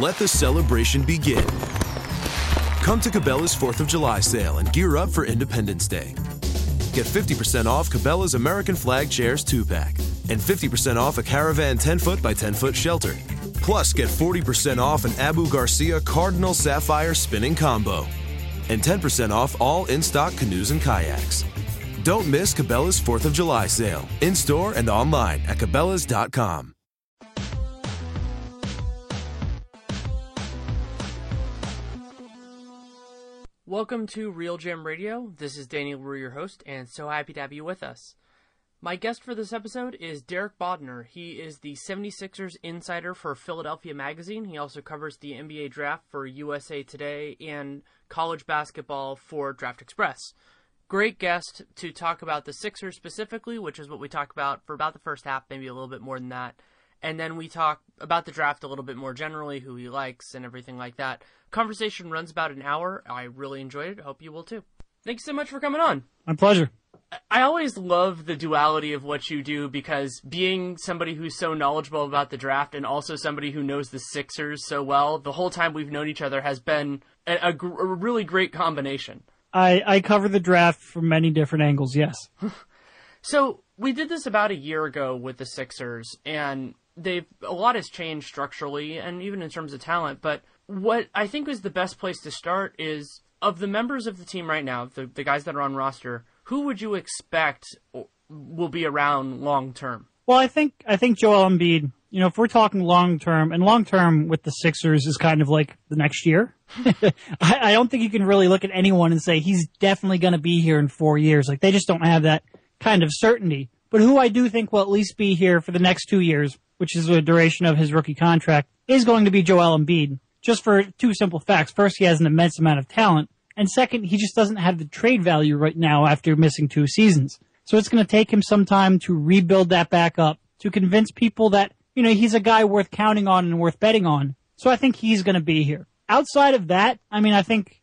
Let the celebration begin. Come to Cabela's 4th of July sale and gear up for Independence Day. Get 50% off Cabela's American Flag Chairs 2 pack and 50% off a Caravan 10 foot by 10 foot shelter. Plus, get 40% off an Abu Garcia Cardinal Sapphire spinning combo and 10% off all in stock canoes and kayaks. Don't miss Cabela's 4th of July sale in store and online at Cabela's.com. Welcome to RealGM Radio. This is Danny Leroux, your host, and so happy to have you with us. My guest for this episode is Derek Bodner. He is the 76ers insider for Philadelphia Magazine. He also covers the NBA draft for USA Today and college basketball for Draft Express. Great guest to talk about the Sixers specifically, which is what we talk about for about the first half, maybe a little bit more than that. And then we talk about the draft a little bit more generally, who he likes, and everything like that. Conversation runs about an hour. I really enjoyed it. I hope you will too. Thanks so much for coming on. My pleasure. I always love the duality of what you do because being somebody who's so knowledgeable about the draft and also somebody who knows the Sixers so well, the whole time we've known each other has been a, a, a really great combination. I, I cover the draft from many different angles, yes. so we did this about a year ago with the Sixers, and they've a lot has changed structurally and even in terms of talent. But what I think is the best place to start is of the members of the team right now, the the guys that are on roster, who would you expect will be around long term? Well, I think I think Joel Embiid. You know, if we're talking long term, and long term with the Sixers is kind of like the next year. I, I don't think you can really look at anyone and say he's definitely going to be here in four years. Like they just don't have that kind of certainty. But who I do think will at least be here for the next two years, which is the duration of his rookie contract, is going to be Joel Embiid. Just for two simple facts. First, he has an immense amount of talent. And second, he just doesn't have the trade value right now after missing two seasons. So it's going to take him some time to rebuild that back up, to convince people that, you know, he's a guy worth counting on and worth betting on. So I think he's going to be here. Outside of that, I mean, I think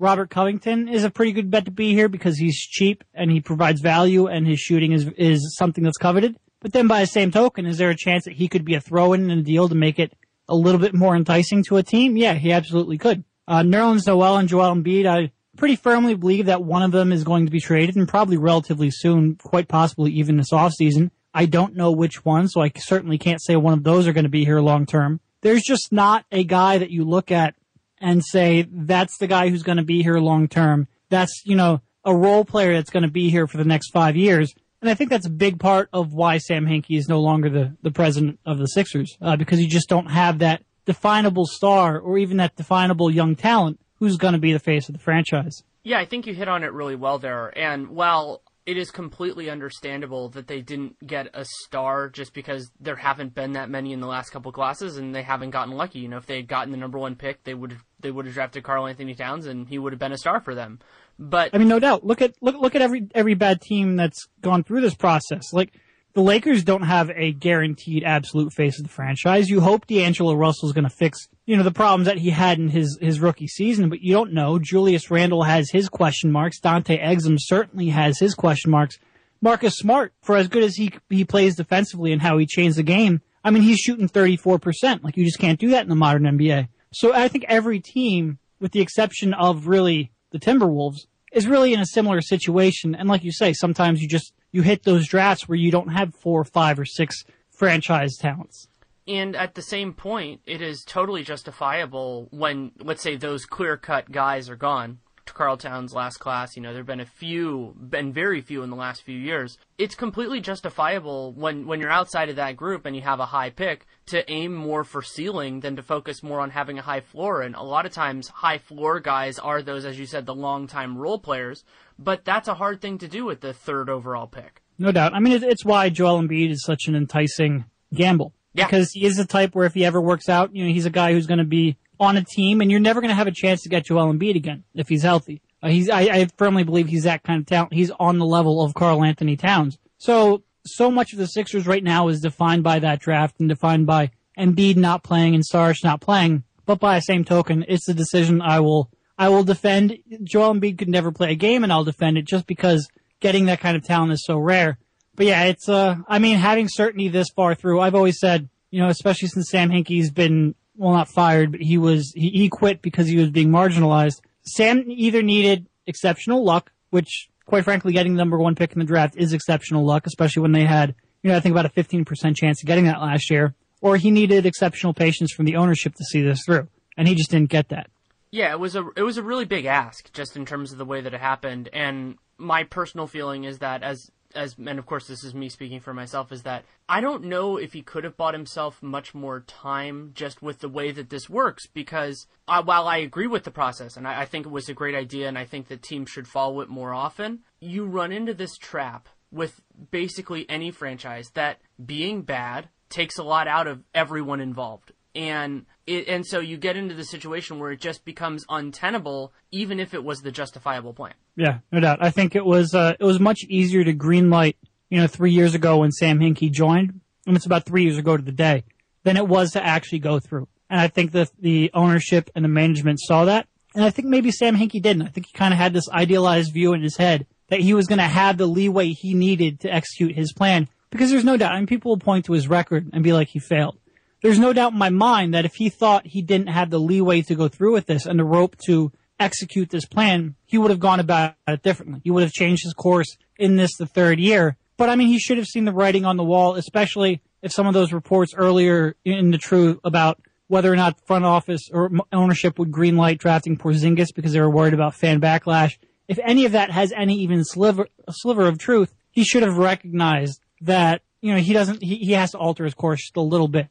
Robert Covington is a pretty good bet to be here because he's cheap and he provides value and his shooting is, is something that's coveted. But then by the same token, is there a chance that he could be a throw in in a deal to make it a little bit more enticing to a team? Yeah, he absolutely could. Uh, Nerlens Noel and Joel Embiid, I pretty firmly believe that one of them is going to be traded and probably relatively soon, quite possibly even this offseason. I don't know which one, so I certainly can't say one of those are going to be here long term. There's just not a guy that you look at and say, that's the guy who's going to be here long term. That's, you know, a role player that's going to be here for the next five years. And I think that's a big part of why Sam Hinkie is no longer the, the president of the Sixers, uh, because you just don't have that definable star or even that definable young talent who's going to be the face of the franchise. Yeah, I think you hit on it really well there. And while it is completely understandable that they didn't get a star just because there haven't been that many in the last couple classes and they haven't gotten lucky. You know, if they had gotten the number one pick, they would they would have drafted Karl-Anthony Towns and he would have been a star for them. But I mean, no doubt. Look at look look at every every bad team that's gone through this process. Like the Lakers don't have a guaranteed absolute face of the franchise. You hope D'Angelo Russell's going to fix, you know, the problems that he had in his, his rookie season, but you don't know. Julius Randle has his question marks. Dante Exum certainly has his question marks. Marcus Smart, for as good as he, he plays defensively and how he changed the game, I mean, he's shooting 34%. Like, you just can't do that in the modern NBA. So I think every team, with the exception of really the Timberwolves, is really in a similar situation. And like you say, sometimes you just, you hit those drafts where you don't have four five or six franchise talents. And at the same point, it is totally justifiable when, let's say, those clear cut guys are gone. Karl Towns last class, you know, there have been a few, been very few in the last few years. It's completely justifiable when, when you're outside of that group and you have a high pick to aim more for ceiling than to focus more on having a high floor. And a lot of times, high floor guys are those, as you said, the long time role players. But that's a hard thing to do with the third overall pick. No doubt. I mean, it's why Joel Embiid is such an enticing gamble. Yeah. Because he is the type where if he ever works out, you know, he's a guy who's going to be on a team, and you're never going to have a chance to get Joel Embiid again if he's healthy. Uh, he's, I, I firmly believe he's that kind of talent. He's on the level of Karl-Anthony Towns. So, so much of the Sixers right now is defined by that draft and defined by Embiid not playing and Saric not playing. But by the same token, it's a decision I will, I will defend. Joel Embiid could never play a game, and I'll defend it just because getting that kind of talent is so rare. But yeah, it's, uh, I mean, having certainty this far through, I've always said, you know, especially since Sam Hinkie's been, well, not fired, but he was, he, he quit because he was being marginalized. Sam either needed exceptional luck, which quite frankly, getting the number one pick in the draft is exceptional luck, especially when they had, you know, I think about a 15% chance of getting that last year, or he needed exceptional patience from the ownership to see this through. And he just didn't get that. Yeah, it was a it was a really big ask just in terms of the way that it happened and my personal feeling is that as as and of course this is me speaking for myself is that I don't know if he could have bought himself much more time just with the way that this works because uh, while I agree with the process and I, I think it was a great idea and I think that teams should follow it more often, you run into this trap with basically any franchise that being bad takes a lot out of everyone involved and it, and so you get into the situation where it just becomes untenable, even if it was the justifiable plan. Yeah, no doubt. I think it was uh, it was much easier to greenlight, you know, three years ago when Sam Hinkie joined, and it's about three years ago to the day, than it was to actually go through. And I think that the ownership and the management saw that, and I think maybe Sam Hinkie didn't. I think he kind of had this idealized view in his head that he was going to have the leeway he needed to execute his plan. Because there's no doubt, I mean, people will point to his record and be like, he failed there's no doubt in my mind that if he thought he didn't have the leeway to go through with this and the rope to execute this plan, he would have gone about it differently. He would have changed his course in this the third year. But I mean, he should have seen the writing on the wall, especially if some of those reports earlier in the truth about whether or not front office or ownership would greenlight drafting Porzingis because they were worried about fan backlash. If any of that has any even sliver, sliver of truth, he should have recognized that, you know, he doesn't, he, he has to alter his course just a little bit.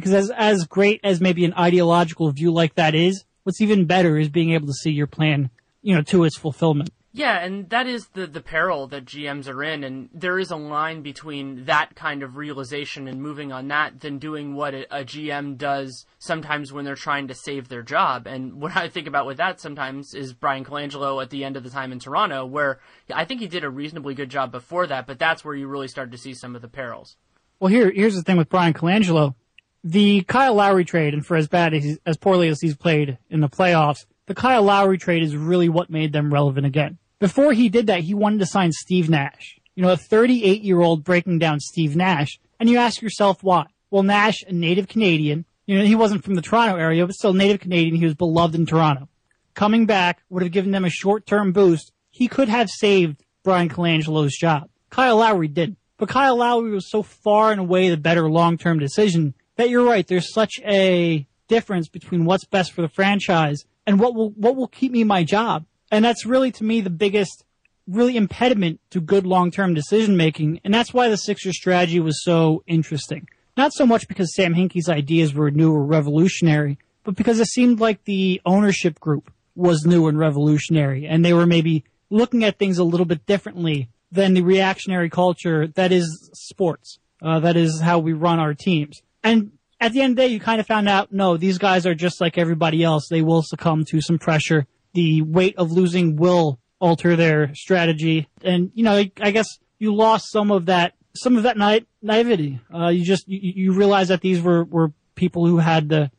Because as, as great as maybe an ideological view like that is, what's even better is being able to see your plan, you know, to its fulfillment. Yeah, and that is the, the peril that GMs are in, and there is a line between that kind of realization and moving on that than doing what a, a, GM does sometimes when they're trying to save their job. And what I think about with that sometimes is Bryan Colangelo at the end of the time in Toronto, where I think he did a reasonably good job before that, but that's where you really start to see some of the perils. Well, here, here's the thing with Bryan Colangelo the Kyle Lowry trade, and for as bad as as poorly as he's played in the playoffs, the Kyle Lowry trade is really what made them relevant again. Before he did that, he wanted to sign Steve Nash. You know, a 38 year old breaking down Steve Nash, and you ask yourself why. Well, Nash, a native Canadian, you know, he wasn't from the Toronto area, but still native Canadian. He was beloved in Toronto. Coming back would have given them a short term boost. He could have saved Bryan Colangelo's job. Kyle Lowry didn't. But Kyle Lowry was so far and away the better long term decision that you're right. There's such a difference between what's best for the franchise and what will what will keep me my job. And that's really to me the biggest really impediment to good long-term decision making. And that's why the Sixers strategy was so interesting. Not so much because Sam Hinkie's ideas were new or revolutionary, but because it seemed like the ownership group was new and revolutionary and they were maybe looking at things a little bit differently than the reactionary culture that is sports. Uh, that is how we run our teams. And at the end of the day, you kind of found out, no, these guys are just like everybody else. They will succumb to some pressure. The weight of losing will alter their strategy. And, you know, I guess you lost some of that, some of that na- naivety. Uh, you just, you, you realize that these were, were people who had the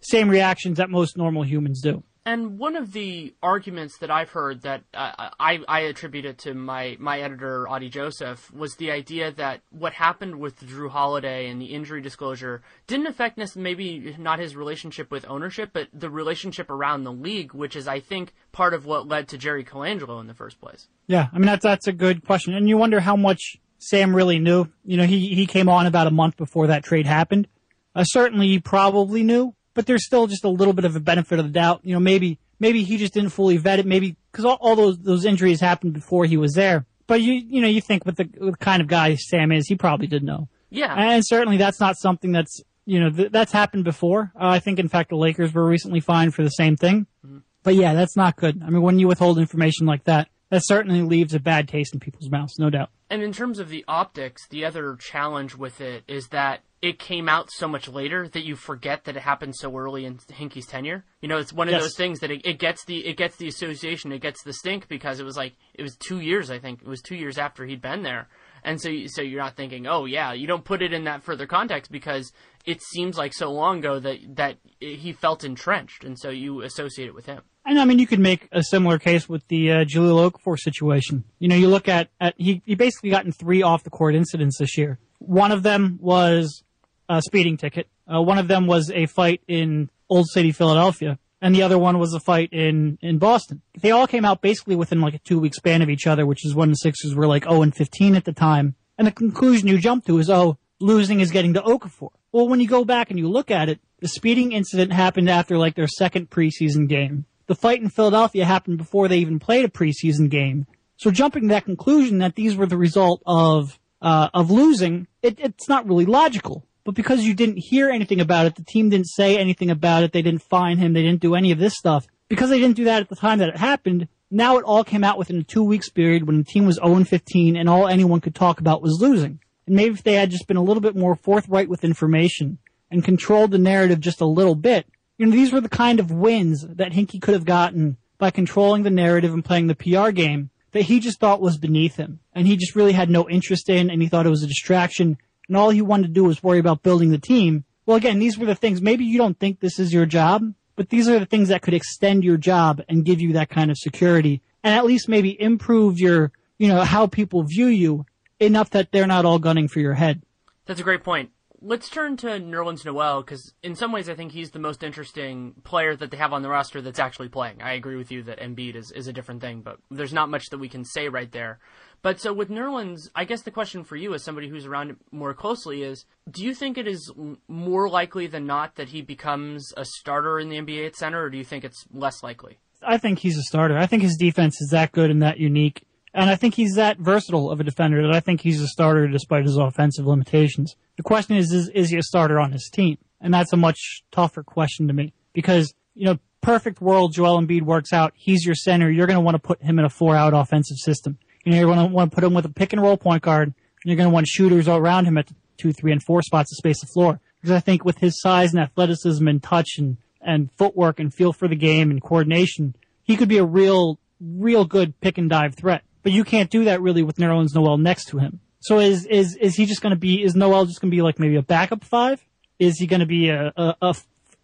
same reactions that most normal humans do. And one of the arguments that I've heard that uh, I, I attribute it to my, my editor, Adi Joseph, was the idea that what happened with Jrue Holiday and the injury disclosure didn't affect maybe not his relationship with ownership, but the relationship around the league, which is, I think, part of what led to Jerry Colangelo in the first place. Yeah, I mean, that's, that's a good question. And you wonder how much Sam really knew. You know, he, he came on about a month before that trade happened. Uh, certainly he probably knew, but there's still just a little bit of a benefit of the doubt. You know, maybe, maybe he just didn't fully vet it. Maybe, cause all, all those, those injuries happened before he was there. But you, you know, you think with the, with the kind of guy Sam is, he probably did know. Yeah. And certainly that's not something that's, you know, th- that's happened before. Uh, I think, in fact, the Lakers were recently fined for the same thing. Mm-hmm. But yeah, that's not good. I mean, when you withhold information like that, that certainly leaves a bad taste in people's mouths, no doubt. And in terms of the optics, the other challenge with it is that it came out so much later that you forget that it happened so early in Hinkie's tenure. You know, it's one of yes. those things that it, it, gets the it gets the association, it gets the stink because it was like it was two years, I think, it was two years after he'd been there, and so so you're not thinking, oh yeah, you don't put it in that further context because it seems like so long ago that that he felt entrenched, and so you associate it with him. And I mean, you could make a similar case with the uh, Jahlil Okafor situation. You know, you look at, at he he basically gotten three off the court incidents this year. One of them was a speeding ticket. Uh, one of them was a fight in Old City, Philadelphia, and the other one was a fight in in Boston. They all came out basically within like a two week span of each other, which is when the Sixers were like 0 and 15 at the time. And the conclusion you jump to is, oh, losing is getting to Okafor. Well, when you go back and you look at it, the speeding incident happened after like their second preseason game. The fight in Philadelphia happened before they even played a preseason game. So jumping to that conclusion that these were the result of uh, of losing, it, it's not really logical. But because you didn't hear anything about it, the team didn't say anything about it, they didn't fine him, they didn't do any of this stuff. Because they didn't do that at the time that it happened, now it all came out within a two weeks period when the team was 0 15 and all anyone could talk about was losing. And maybe if they had just been a little bit more forthright with information and controlled the narrative just a little bit, you know, these were the kind of wins that Hinkie could have gotten by controlling the narrative and playing the PR game that he just thought was beneath him. And he just really had no interest in, and he thought it was a distraction. And all he wanted to do was worry about building the team. Well, again, these were the things, maybe you don't think this is your job, but these are the things that could extend your job and give you that kind of security and at least maybe improve your, you know, how people view you enough that they're not all gunning for your head. That's a great point. Let's turn to Nerlens Noel because in some ways I think he's the most interesting player that they have on the roster that's actually playing. I agree with you that Embiid is, is a different thing, but there's not much that we can say right there. But so with Nerlens, I guess the question for you as somebody who's around it more closely is, do you think it is more likely than not that he becomes a starter in the NBA at center, or do you think it's less likely? I think he's a starter. I think his defense is that good and that unique and I think he's that versatile of a defender that I think he's a starter despite his offensive limitations. The question is, is, is he a starter on his team? And that's a much tougher question to me because, you know, perfect world, Joel Embiid works out. He's your center. You're going to want to put him in a four out offensive system. You know, you're going to want to put him with a pick and roll point guard. And you're going to want shooters all around him at two, three, and four spots to space the floor. Because I think with his size and athleticism and touch and, and footwork and feel for the game and coordination, he could be a real, real good pick and dive threat. But you can't do that really with Nerlens Noel next to him. So is is is he just going to be? Is Noel just going to be like maybe a backup five? Is he going to be a, a,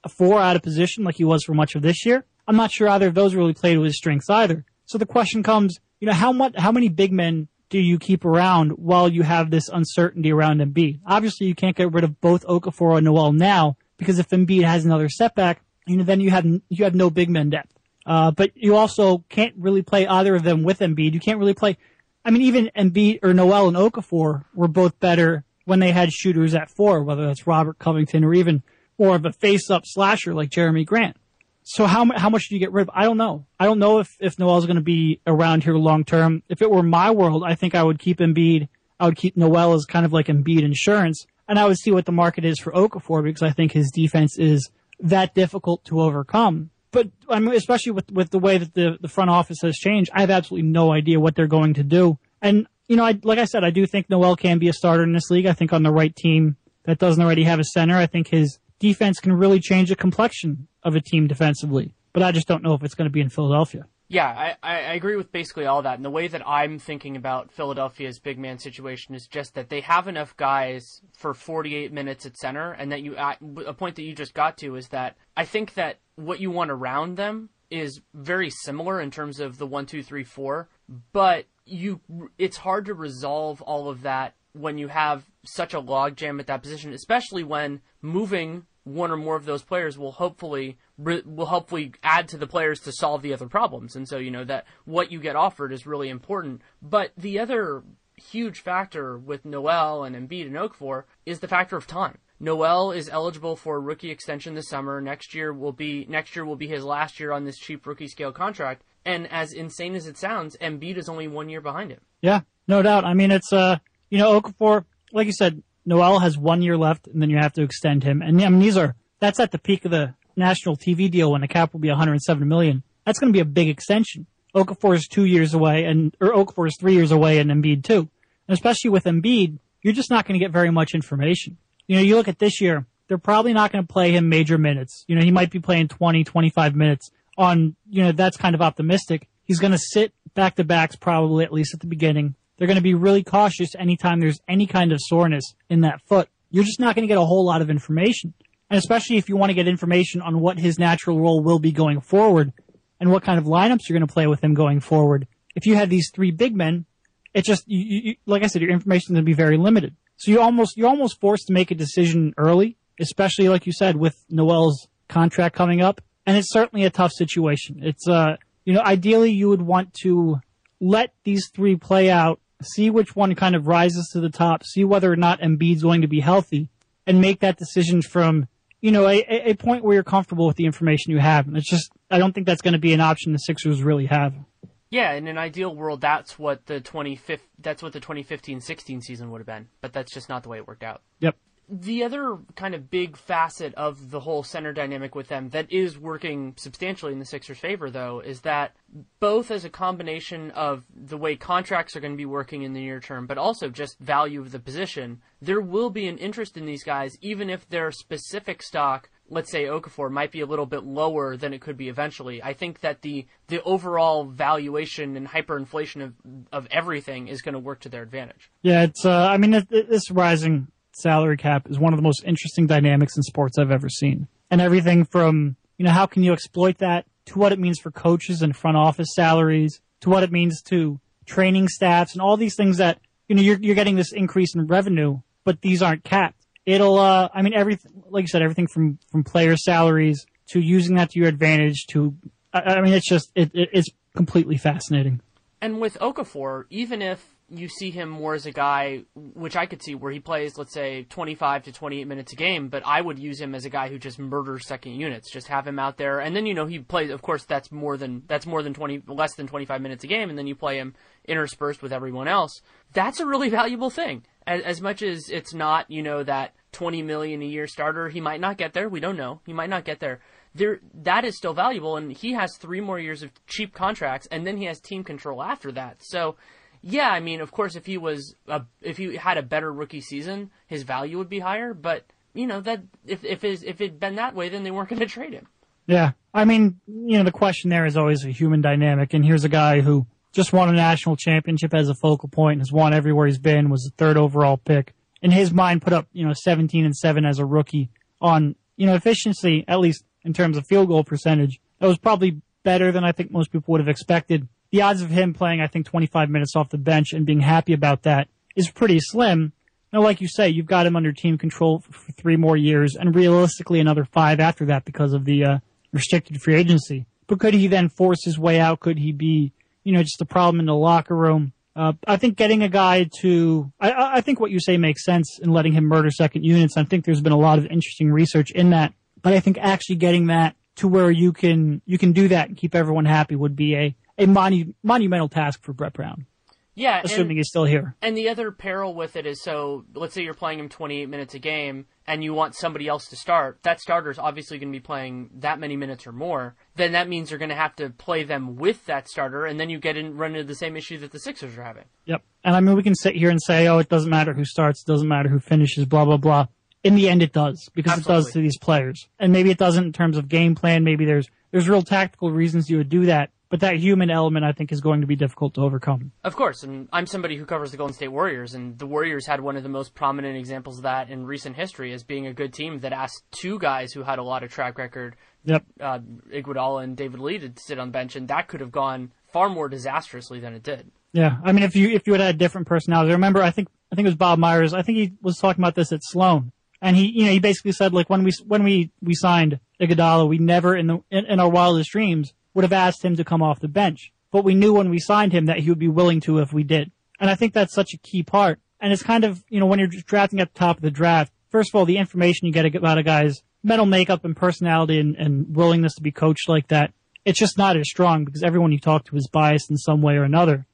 a four out of position like he was for much of this year? I'm not sure either of those really played to his strengths either. So the question comes, you know, how much how many big men do you keep around while you have this uncertainty around Embiid? Obviously, you can't get rid of both Okafor and Noel now because if Embiid has another setback, you know, then you have you have no big men depth. Uh, but you also can't really play either of them with Embiid. You can't really play. I mean, even Embiid or Noel and Okafor were both better when they had shooters at four, whether that's Robert Covington or even more of a face-up slasher like Jeremy Grant. So how how much do you get rid of? I don't know. I don't know if if Noel's going to be around here long term. If it were my world, I think I would keep Embiid. I would keep Noel as kind of like Embiid insurance, and I would see what the market is for Okafor because I think his defense is that difficult to overcome but I mean, especially with with the way that the the front office has changed, I have absolutely no idea what they're going to do. And you know, I, like I said, I do think Noel can be a starter in this league. I think on the right team that doesn't already have a center, I think his defense can really change the complexion of a team defensively. But I just don't know if it's going to be in Philadelphia. Yeah, I, I agree with basically all that. And the way that I'm thinking about Philadelphia's big man situation is just that they have enough guys for 48 minutes at center, and that you a point that you just got to is that I think that what you want around them is very similar in terms of the one, two, three, four, but you it's hard to resolve all of that when you have such a logjam at that position, especially when moving one or more of those players will hopefully will hopefully add to the players to solve the other problems. And so you know that what you get offered is really important. But the other huge factor with Noel and Embiid and Okafor is the factor of time. Noel is eligible for a rookie extension this summer. Next year will be next year will be his last year on this cheap rookie scale contract. And as insane as it sounds, Embiid is only one year behind him. Yeah, no doubt. I mean, it's uh, you know, Okafor, like you said, Noel has one year left, and then you have to extend him. And I mean, these are that's at the peak of the national TV deal when the cap will be 107 million. That's going to be a big extension. Okafor is two years away, and or Okafor is three years away, and Embiid too. And especially with Embiid, you're just not going to get very much information. You know, you look at this year, they're probably not going to play him major minutes. You know, he might be playing 20, 25 minutes on, you know, that's kind of optimistic. He's going to sit back to backs probably at least at the beginning. They're going to be really cautious anytime there's any kind of soreness in that foot. You're just not going to get a whole lot of information. And especially if you want to get information on what his natural role will be going forward and what kind of lineups you're going to play with him going forward. If you had these three big men, it just, you, you, like I said, your information is going to be very limited. So you almost, you're almost forced to make a decision early, especially like you said with Noel's contract coming up. And it's certainly a tough situation. It's, uh, you know, ideally you would want to let these three play out, see which one kind of rises to the top, see whether or not Embiid's going to be healthy, and make that decision from, you know, a, a point where you're comfortable with the information you have. And it's just, I don't think that's going to be an option the Sixers really have. Yeah, in an ideal world, that's what the 25th, that's what the 2015-16 season would have been, but that's just not the way it worked out. Yep. The other kind of big facet of the whole center dynamic with them that is working substantially in the Sixers' favor, though, is that both as a combination of the way contracts are going to be working in the near term, but also just value of the position, there will be an interest in these guys, even if their specific stock let's say Okafor might be a little bit lower than it could be eventually. I think that the the overall valuation and hyperinflation of of everything is going to work to their advantage. Yeah, it's. Uh, I mean, it, it, this rising salary cap is one of the most interesting dynamics in sports I've ever seen, and everything from you know how can you exploit that to what it means for coaches and front office salaries to what it means to training staffs and all these things that you know you're you're getting this increase in revenue, but these aren't capped it'll uh I mean everything like you said everything from from player salaries to using that to your advantage to I, I mean it's just it, it, it's completely fascinating. And with Okafor, even if you see him more as a guy, which I could see where he plays, let's say, 25 to 28 minutes a game, but I would use him as a guy who just murders second units. Just have him out there, and then you know he plays. Of course, that's more than that's more than 20, less than 25 minutes a game, and then you play him interspersed with everyone else. That's a really valuable thing. As, as much as it's not, you know, that 20 million a year starter, he might not get there. We don't know. He might not get there. There, that is still valuable, and he has three more years of cheap contracts, and then he has team control after that. So yeah, I mean, of course, if he was a, if he had a better rookie season, his value would be higher. But you know that if if if it'd been that way, then they weren't going to trade him. Yeah, I mean, you know, the question there is always a human dynamic, and here's a guy who just won a national championship as a focal point, has won everywhere he's been, was the third overall pick. In his mind, put up you know 17 and seven as a rookie on you know efficiency, at least in terms of field goal percentage. That was probably better than I think most people would have expected the odds of him playing, I think, 25 minutes off the bench and being happy about that is pretty slim. Now, like you say, you've got him under team control for three more years and realistically another five after that because of the uh, restricted free agency. But could he then force his way out? Could he be, you know, just the problem in the locker room? Uh, I think getting a guy to, I, I think what you say makes sense in letting him murder second units. I think there's been a lot of interesting research in that, but I think actually getting that to where you can, you can do that and keep everyone happy would be a, a monu- monumental task for Brett Brown. Yeah, assuming and, he's still here. And the other peril with it is so let's say you're playing him 28 minutes a game and you want somebody else to start. That starter is obviously going to be playing that many minutes or more. Then that means you're going to have to play them with that starter, and then you get in run into the same issue that the Sixers are having. Yep. And I mean, we can sit here and say, oh, it doesn't matter who starts, it doesn't matter who finishes, blah blah blah. In the end, it does because Absolutely. it does to these players, and maybe it doesn't in terms of game plan. Maybe there's there's real tactical reasons you would do that but that human element I think is going to be difficult to overcome. Of course, and I'm somebody who covers the Golden State Warriors, and the Warriors had one of the most prominent examples of that in recent history as being a good team that asked two guys who had a lot of track record, yep, uh, Iguodala and David Lee, to sit on bench, and that could have gone far more disastrously than it did. Yeah, I mean, if you if you had had different personalities, remember, I think I think it was Bob Myers. I think he was talking about this at Sloan, and he you know he basically said like when we when we we signed Iguodala, we never in the in, in our wildest dreams would have asked him to come off the bench. But we knew when we signed him that he would be willing to if we did. And I think that's such a key part. And it's kind of, you know, when you're drafting at the top of the draft, first of all, the information you get about a guy's mental makeup and personality and, and willingness to be coached like that, it's just not as strong because everyone you talk to is biased in some way or another.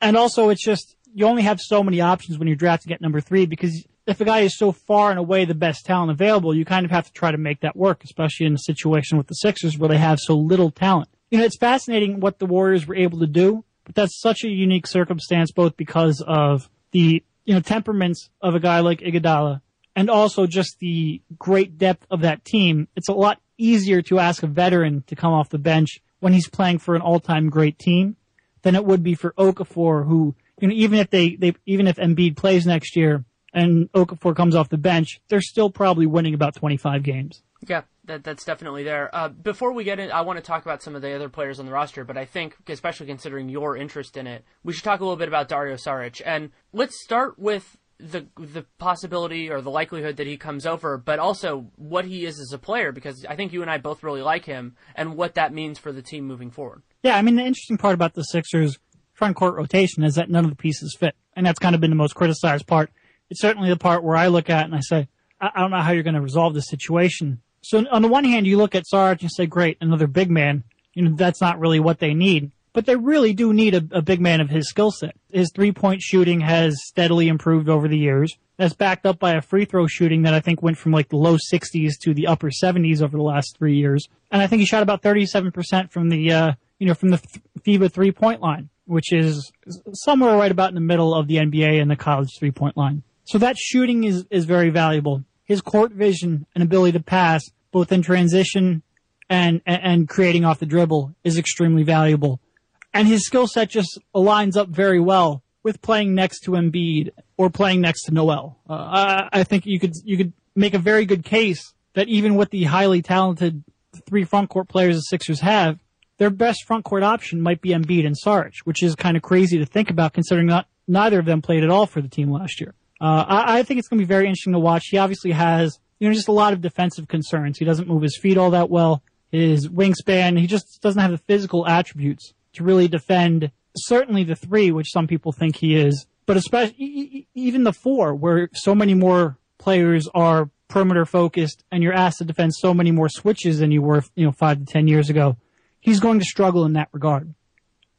And also, it's just, you only have so many options when you're drafting at number three because if a guy is so far and away the best talent available, you kind of have to try to make that work, especially in a situation with the Sixers where they have so little talent. You know, it's fascinating what the Warriors were able to do, but that's such a unique circumstance, both because of the, you know, temperaments of a guy like Iguodala and also just the great depth of that team. It's a lot easier to ask a veteran to come off the bench when he's playing for an all-time great team than it would be for Okafor, who, you know, even if they, they even if Embiid plays next year, and Okafor comes off the bench, they're still probably winning about 25 games. Yeah, that, that's definitely there. Uh, before we get in, I want to talk about some of the other players on the roster, but I think, especially considering your interest in it, we should talk a little bit about Dario Saric. And let's start with the the possibility or the likelihood that he comes over, but also what he is as a player, because I think you and I both really like him, and what that means for the team moving forward. Yeah, I mean, the interesting part about the Sixers' front court rotation is that none of the pieces fit, and that's kind of been the most criticized part it's certainly the part where I look at and I say, I, I don't know how you're going to resolve this situation. So on the one hand, you look at Sarge and say, great, another big man. You know, that's not really what they need. But they really do need a, a big man of his skill set. His three point shooting has steadily improved over the years. That's backed up by a free throw shooting that I think went from like the low 60s to the upper 70s over the last three years. And I think he shot about 37% from the, uh, you know, from the FIBA three point line, which is somewhere right about in the middle of the NBA and the college three point line. So that shooting is, is very valuable. His court vision and ability to pass, both in transition and, and, creating off the dribble, is extremely valuable. And his skill set just aligns up very well with playing next to Embiid or playing next to Noel. Uh, I, I think you could you could make a very good case that even with the highly talented three front court players the Sixers have, their best front court option might be Embiid and Sarge, which is kind of crazy to think about considering not neither of them played at all for the team last year. Uh, I, I, think it's going to be very interesting to watch. He obviously has, you know, just a lot of defensive concerns. He doesn't move his feet all that well. His wingspan, he just doesn't have the physical attributes to really defend certainly the three, which some people think he is, but especially even the four, where so many more players are perimeter focused and you're asked to defend so many more switches than you were, you know, five to ten years ago. He's going to struggle in that regard.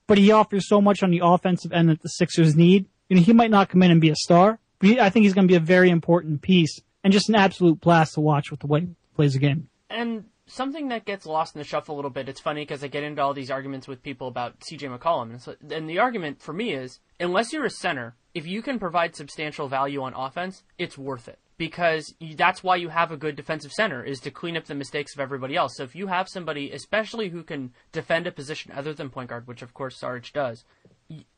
But he offers so much on the offensive end that the Sixers need. You know, he might not come in and be a star, I think he's going to be a very important piece and just an absolute blast to watch with the way he plays the game. And something that gets lost in the shuffle a little bit. It's funny because I get into all these arguments with people about CJ McCollum, and, so, and the argument for me is unless you're a center, if you can provide substantial value on offense, it's worth it because that's why you have a good defensive center is to clean up the mistakes of everybody else. So if you have somebody, especially who can defend a position other than point guard, which of course Sarge does,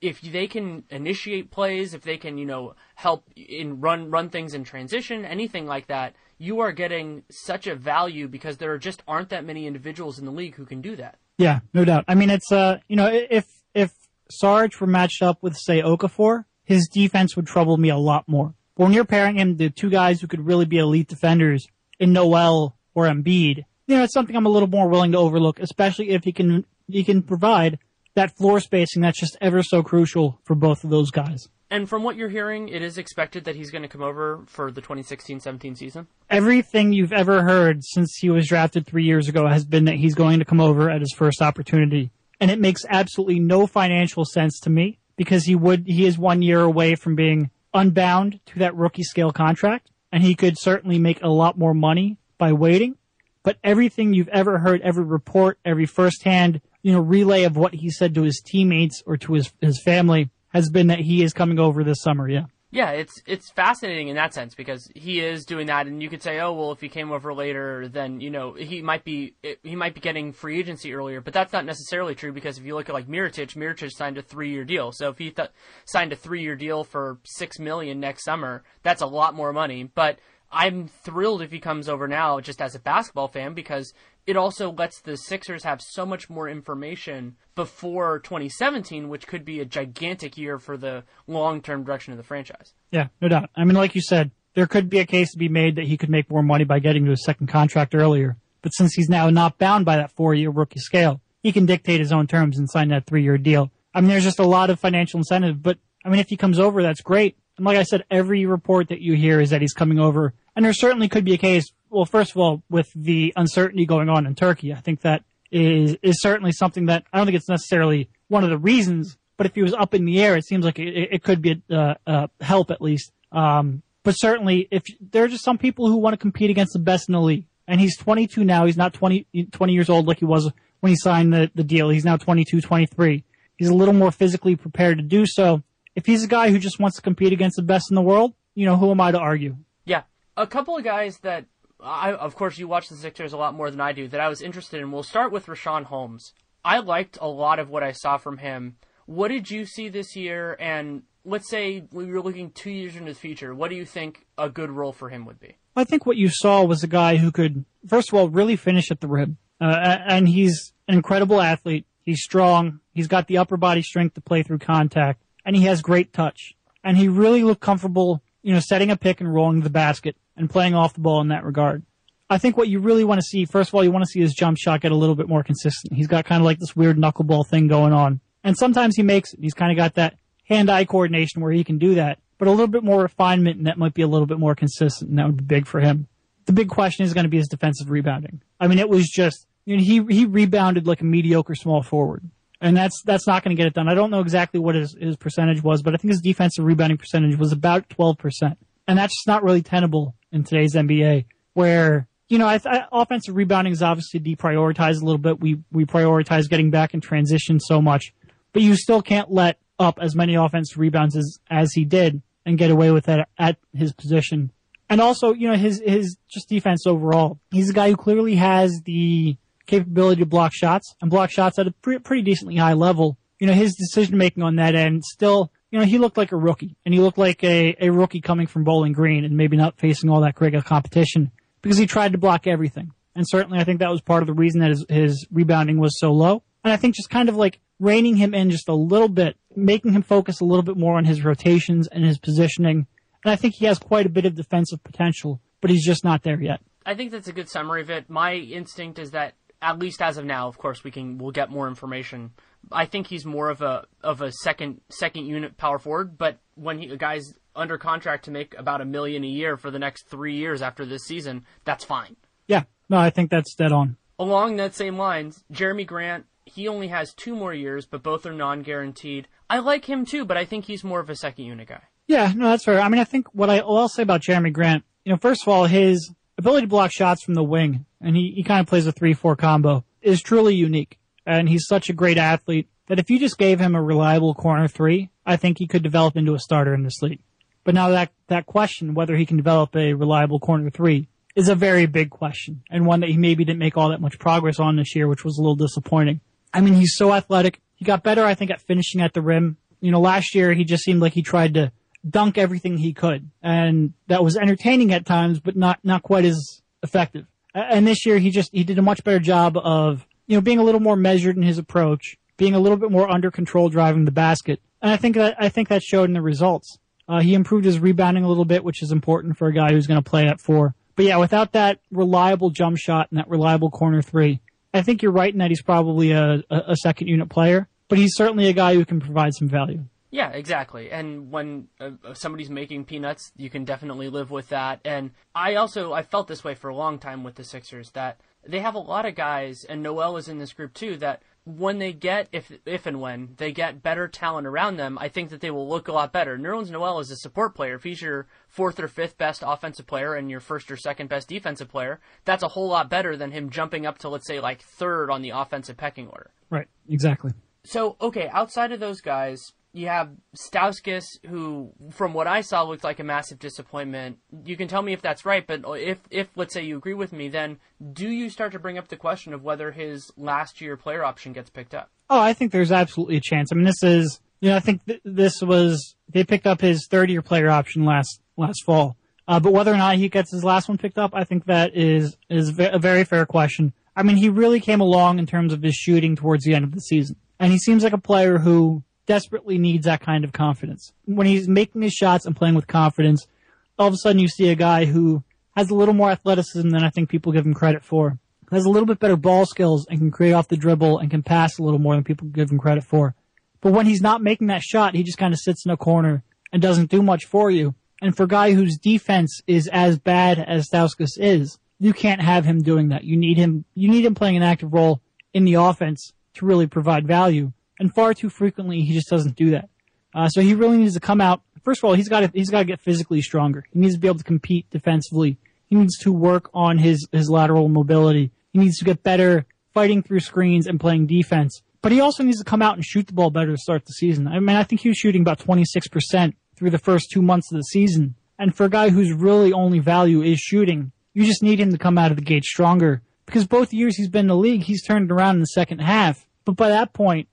if they can initiate plays, if they can, you know, help in run run things in transition, anything like that, you are getting such a value because there just aren't that many individuals in the league who can do that. Yeah, no doubt. I mean, it's uh, you know, if if Sarge were matched up with say Okafor, his defense would trouble me a lot more. But when you're pairing him to two guys who could really be elite defenders in Noel or Embiid, you know, it's something I'm a little more willing to overlook, especially if he can he can provide that floor spacing that's just ever so crucial for both of those guys. And from what you're hearing, it is expected that he's going to come over for the 2016-17 season. Everything you've ever heard since he was drafted three years ago has been that he's going to come over at his first opportunity, and it makes absolutely no financial sense to me because he would he is one year away from being unbound to that rookie scale contract, and he could certainly make a lot more money by waiting. But everything you've ever heard, every report, every firsthand you know, relay of what he said to his teammates or to his his family has been that he is coming over this summer. Yeah. Yeah, it's it's fascinating in that sense because he is doing that, and you could say, oh well, if he came over later, then you know he might be he might be getting free agency earlier, but that's not necessarily true because if you look at like Mirotic, Mirotic signed a three year deal, so if he th- signed a three year deal for six million next summer, that's a lot more money, but. I'm thrilled if he comes over now just as a basketball fan because it also lets the Sixers have so much more information before 2017, which could be a gigantic year for the long term direction of the franchise. Yeah, no doubt. I mean, like you said, there could be a case to be made that he could make more money by getting to a second contract earlier. But since he's now not bound by that four year rookie scale, he can dictate his own terms and sign that three year deal. I mean, there's just a lot of financial incentive, but I mean, if he comes over, that's great. And like I said, every report that you hear is that he's coming over. And there certainly could be a case, well, first of all, with the uncertainty going on in Turkey, I think that is, is certainly something that I don't think it's necessarily one of the reasons, but if he was up in the air, it seems like it, it could be a, uh, uh, help at least. Um, but certainly if there are just some people who want to compete against the best in the league and he's 22 now, he's not 20, 20 years old like he was when he signed the, the deal. He's now 22, 23. He's a little more physically prepared to do so. If he's a guy who just wants to compete against the best in the world, you know, who am I to argue? Yeah. A couple of guys that I, of course, you watch the Sixers a lot more than I do. That I was interested in. We'll start with Richaun Holmes. I liked a lot of what I saw from him. What did you see this year? And let's say we were looking two years into the future. What do you think a good role for him would be? I think what you saw was a guy who could, first of all, really finish at the rim. Uh, and he's an incredible athlete. He's strong. He's got the upper body strength to play through contact, and he has great touch. And he really looked comfortable, you know, setting a pick and rolling the basket and playing off the ball in that regard. I think what you really want to see, first of all, you want to see his jump shot get a little bit more consistent. He's got kind of like this weird knuckleball thing going on. And sometimes he makes it. He's kind of got that hand-eye coordination where he can do that. But a little bit more refinement and that might be a little bit more consistent and that would be big for him. The big question is going to be his defensive rebounding. I mean, it was just, you know, he, he rebounded like a mediocre small forward. And that's, that's not going to get it done. I don't know exactly what his, his percentage was, but I think his defensive rebounding percentage was about 12%. And that's just not really tenable in today's NBA where you know, I, I, offensive rebounding is obviously deprioritized a little bit. We we prioritize getting back in transition so much, but you still can't let up as many offensive rebounds as as he did and get away with that at his position. And also, you know, his his just defense overall. He's a guy who clearly has the capability to block shots and block shots at a pretty, pretty decently high level. You know, his decision making on that end still, you know, he looked like a rookie and he looked like a, a rookie coming from Bowling Green and maybe not facing all that great of competition because he tried to block everything. And certainly I think that was part of the reason that his, his rebounding was so low. And I think just kind of like reining him in just a little bit, making him focus a little bit more on his rotations and his positioning. And I think he has quite a bit of defensive potential, but he's just not there yet. I think that's a good summary of it. My instinct is that at least as of now, of course, we can we'll get more information. I think he's more of a of a second second unit power forward, but when he, a guy's under contract to make about a million a year for the next three years after this season, that's fine. Yeah, no, I think that's dead on. Along that same lines, Jeremy Grant, he only has two more years, but both are non guaranteed. I like him too, but I think he's more of a second unit guy. Yeah, no, that's fair. I mean, I think what I will say about Jeremy Grant, you know, first of all, his ability to block shots from the wing, and he, he kind of plays a 3-4 combo, is truly unique. And he's such a great athlete that if you just gave him a reliable corner three, I think he could develop into a starter in this league. But now that, that question, whether he can develop a reliable corner three, is a very big question and one that he maybe didn't make all that much progress on this year, which was a little disappointing. I mean, he's so athletic. He got better, I think, at finishing at the rim. You know, last year he just seemed like he tried to dunk everything he could, and that was entertaining at times, but not not quite as effective. And this year he just he did a much better job of you know being a little more measured in his approach, being a little bit more under control driving the basket, and I think that I think that showed in the results. Uh, he improved his rebounding a little bit, which is important for a guy who's going to play at four. But yeah, without that reliable jump shot and that reliable corner three, I think you're right in that he's probably a, a second unit player, but he's certainly a guy who can provide some value. Yeah, exactly. And when uh, somebody's making peanuts, you can definitely live with that. And I also I felt this way for a long time with the Sixers that they have a lot of guys, and Noel is in this group too, that when they get if if and when they get better talent around them, I think that they will look a lot better. Nerlens Noel is a support player. If he's your fourth or fifth best offensive player and your first or second best defensive player, that's a whole lot better than him jumping up to let's say like third on the offensive pecking order. Right. Exactly. So okay, outside of those guys, you have Stauskas, who, from what I saw, looked like a massive disappointment. You can tell me if that's right, but if, if let's say you agree with me, then do you start to bring up the question of whether his last year player option gets picked up? Oh, I think there's absolutely a chance. I mean, this is, you know, I think th- this was they picked up his third year player option last last fall. Uh, but whether or not he gets his last one picked up, I think that is is a very fair question. I mean, he really came along in terms of his shooting towards the end of the season, and he seems like a player who desperately needs that kind of confidence. When he's making his shots and playing with confidence, all of a sudden you see a guy who has a little more athleticism than I think people give him credit for. Has a little bit better ball skills and can create off the dribble and can pass a little more than people give him credit for. But when he's not making that shot, he just kind of sits in a corner and doesn't do much for you. And for a guy whose defense is as bad as Stauskas is, you can't have him doing that. You need him, you need him playing an active role in the offense to really provide value. And far too frequently, he just doesn't do that. Uh, so he really needs to come out. First of all, he's got to, he's got to get physically stronger. He needs to be able to compete defensively. He needs to work on his, his lateral mobility. He needs to get better fighting through screens and playing defense. But he also needs to come out and shoot the ball better to start the season. I mean, I think he was shooting about 26% through the first two months of the season. And for a guy whose really only value is shooting, you just need him to come out of the gate stronger. Because both years he's been in the league, he's turned around in the second half. But by that point,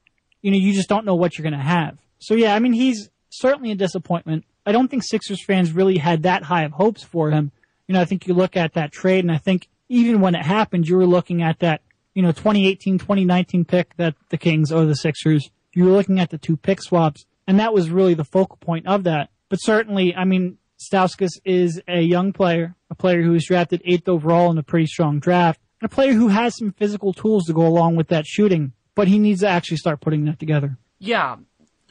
you know, you just don't know what you're going to have. So yeah, I mean, he's certainly a disappointment. I don't think Sixers fans really had that high of hopes for him. You know, I think you look at that trade and I think even when it happened, you were looking at that, you know, 2018, 2019 pick that the Kings or the Sixers, you were looking at the two pick swaps and that was really the focal point of that. But certainly, I mean, Stauskas is a young player, a player who was drafted eighth overall in a pretty strong draft, and a player who has some physical tools to go along with that shooting, but he needs to actually start putting that together. Yeah.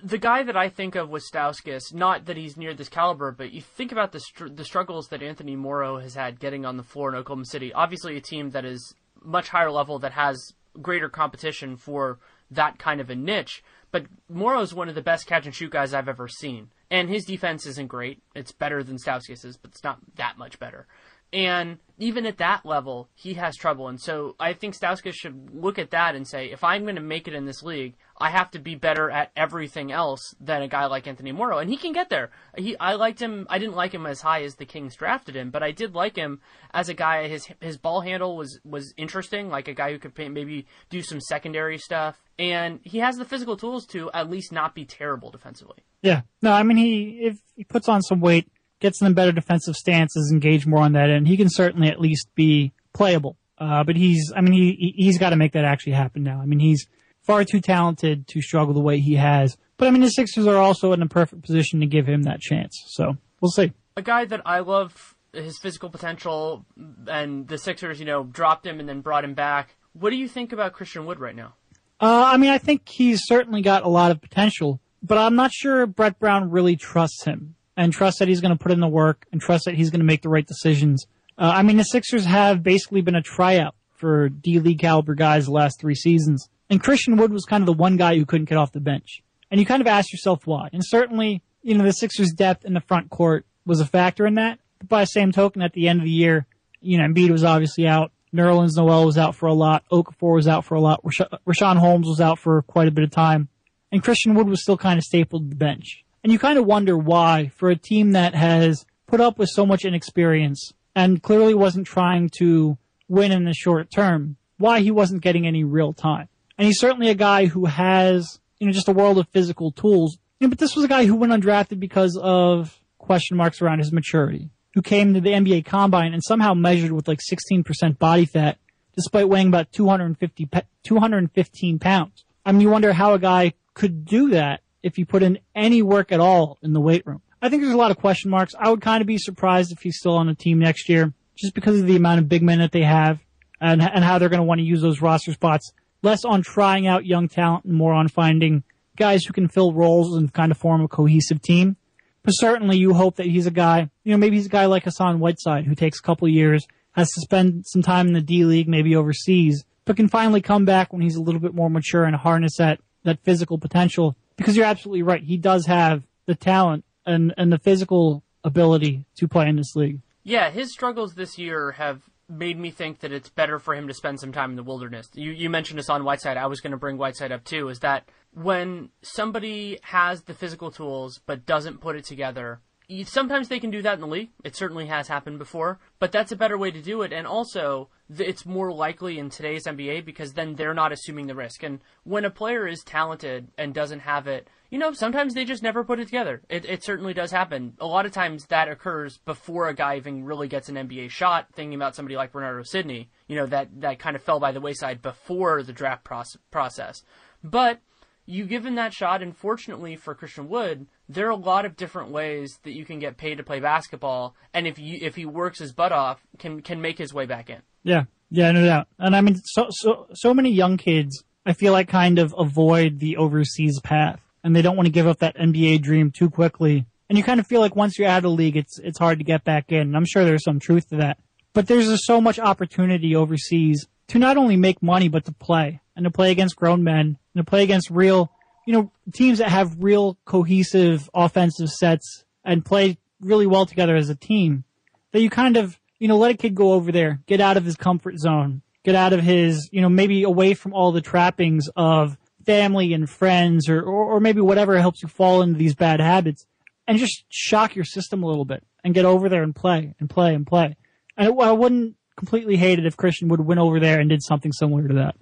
The guy that I think of with Stauskas, not that he's near this caliber, but you think about the str- the struggles that Anthony Morrow has had getting on the floor in Oklahoma City. Obviously, a team that is much higher level, that has greater competition for that kind of a niche. But Morrow's one of the best catch and shoot guys I've ever seen. And his defense isn't great. It's better than Stauskas's, but it's not that much better. And even at that level, he has trouble. And so I think Stauskas should look at that and say, if I'm going to make it in this league, I have to be better at everything else than a guy like Anthony Morrow. And he can get there. He, I liked him. I didn't like him as high as the Kings drafted him, but I did like him as a guy. His his ball handle was was interesting, like a guy who could maybe do some secondary stuff. And he has the physical tools to at least not be terrible defensively. Yeah. No, I mean he if he puts on some weight gets in better defensive stances, engage more on that end, he can certainly at least be playable. Uh, but he's, I mean, he, he's got to make that actually happen now. I mean, he's far too talented to struggle the way he has. But I mean, the Sixers are also in a perfect position to give him that chance. So we'll see. A guy that I love his physical potential and the Sixers, you know, dropped him and then brought him back. What do you think about Christian Wood right now? Uh, I mean, I think he's certainly got a lot of potential, but I'm not sure Brett Brown really trusts him and trust that he's going to put in the work and trust that he's going to make the right decisions. Uh, I mean, the Sixers have basically been a tryout for D League caliber guys the last three seasons. And Christian Wood was kind of the one guy who couldn't get off the bench. And you kind of ask yourself why. And certainly, you know, the Sixers' depth in the front court was a factor in that. But by the same token, at the end of the year, you know, Embiid was obviously out. Nerlens Noel was out for a lot. Okafor was out for a lot. Richaun Holmes was out for quite a bit of time. And Christian Wood was still kind of stapled to the bench. And you kind of wonder why, for a team that has put up with so much inexperience and clearly wasn't trying to win in the short term, why he wasn't getting any real time. And he's certainly a guy who has, you know, just a world of physical tools. You know, but this was a guy who went undrafted because of question marks around his maturity, who came to the NBA combine and somehow measured with like 16% body fat despite weighing about 250, 215 pounds. I mean, you wonder how a guy could do that if he put in any work at all in the weight room. I think there's a lot of question marks. I would kind of be surprised if he's still on the team next year, just because of the amount of big men that they have and, and how they're going to want to use those roster spots. Less on trying out young talent and more on finding guys who can fill roles and kind of form a cohesive team. But certainly you hope that he's a guy, you know, maybe he's a guy like Hassan Whiteside who takes a couple years, has to spend some time in the D League, maybe overseas, but can finally come back when he's a little bit more mature and harness that, that physical potential because you're absolutely right. He does have the talent and, and the physical ability to play in this league. Yeah, his struggles this year have made me think that it's better for him to spend some time in the wilderness. You, you mentioned this on Whiteside. I was going to bring Whiteside up too. Is that when somebody has the physical tools but doesn't put it together, sometimes they can do that in the league. It certainly has happened before, but that's a better way to do it. And also, it's more likely in today's NBA because then they're not assuming the risk. And when a player is talented and doesn't have it, you know, sometimes they just never put it together. It, it certainly does happen. A lot of times that occurs before a guy even really gets an NBA shot. Thinking about somebody like Renardo Sidney, you know, that that kind of fell by the wayside before the draft process. But you give him that shot, and fortunately for Christian Wood, there are a lot of different ways that you can get paid to play basketball, and if you if he works his butt off, can can make his way back in. Yeah, yeah, no doubt. And I mean, so so so many young kids I feel like kind of avoid the overseas path and they don't want to give up that NBA dream too quickly. And you kind of feel like once you're out of the league, it's, it's hard to get back in. And I'm sure there's some truth to that. But there's just so much opportunity overseas to not only make money, but to play and to play against grown men and to play against real, you know, teams that have real cohesive offensive sets and play really well together as a team that you kind of, you know, let a kid go over there, get out of his comfort zone, get out of his, you know, maybe away from all the trappings of family and friends or, or, or maybe whatever helps you fall into these bad habits and just shock your system a little bit and get over there and play and play and play. And I wouldn't completely hate it if Christian Wood win over there and did something similar to that.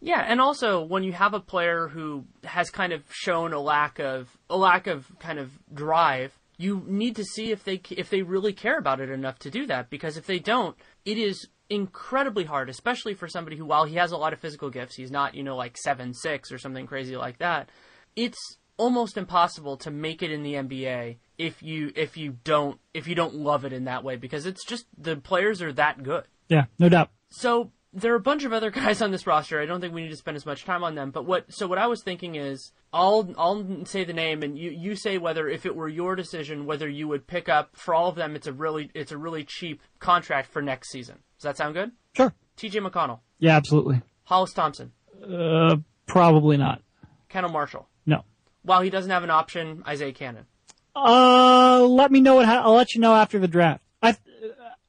Yeah, and also when you have a player who has kind of shown a lack of a lack of kind of drive, you need to see if they if they really care about it enough to do that because if they don't, it is incredibly hard, especially for somebody who while he has a lot of physical gifts, he's not, you know, like 7-6 or something crazy like that. It's almost impossible to make it in the NBA if you if you don't if you don't love it in that way because it's just the players are that good. Yeah, no doubt. So there are a bunch of other guys on this roster. I don't think we need to spend as much time on them. But what so what I was thinking is I'll I'll say the name and you you say whether if it were your decision whether you would pick up for all of them it's a really it's a really cheap contract for next season. Does that sound good? Sure. T.J. McConnell. Yeah, absolutely. Hollis Thompson. Uh, probably not. Kendall Marshall. No. While he doesn't have an option, Isaiah Canaan. Uh, let me know what ha- I'll let you know after the draft. I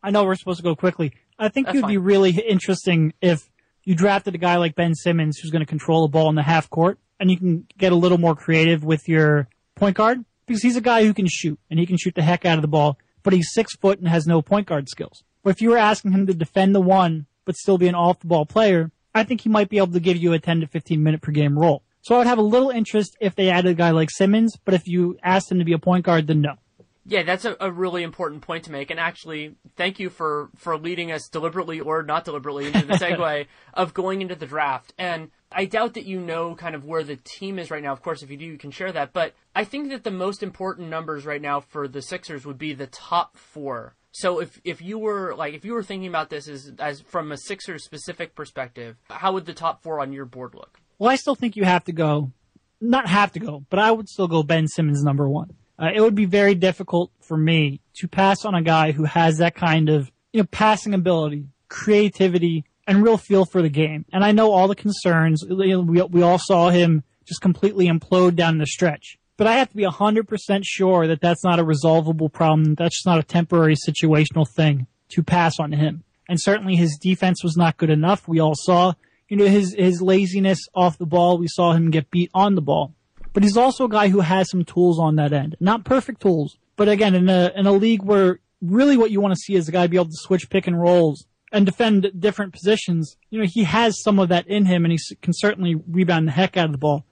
I know we're supposed to go quickly. I think it would be really interesting if you drafted a guy like Ben Simmons who's going to control the ball in the half court and you can get a little more creative with your point guard because he's a guy who can shoot and he can shoot the heck out of the ball, but he's six foot and has no point guard skills. But if you were asking him to defend the one but still be an off the ball player, I think he might be able to give you a 10 to 15 minute per game role. So I would have a little interest if they added a guy like Simmons, but if you asked him to be a point guard, then no. Yeah, that's a, a really important point to make. And actually, thank you for, for leading us deliberately or not deliberately into the segue of going into the draft. And I doubt that you know kind of where the team is right now. Of course, if you do, you can share that. But I think that the most important numbers right now for the Sixers would be the top four. So if, if you were like if you were thinking about this as as from a Sixers specific perspective, how would the top four on your board look? Well, I still think you have to go, not have to go, but I would still go Ben Simmons number one. Uh, it would be very difficult for me to pass on a guy who has that kind of, you know, passing ability, creativity, and real feel for the game. And I know all the concerns. We, we all saw him just completely implode down the stretch. But I have to be 100% sure that that's not a resolvable problem. That's just not a temporary situational thing to pass on him. And certainly his defense was not good enough. We all saw, you know, his, his laziness off the ball. We saw him get beat on the ball. But he's also a guy who has some tools on that end. Not perfect tools, but again, in a, in a league where really what you want to see is a guy be able to switch pick and rolls and defend different positions. You know, he has some of that in him and he can certainly rebound the heck out of the ball.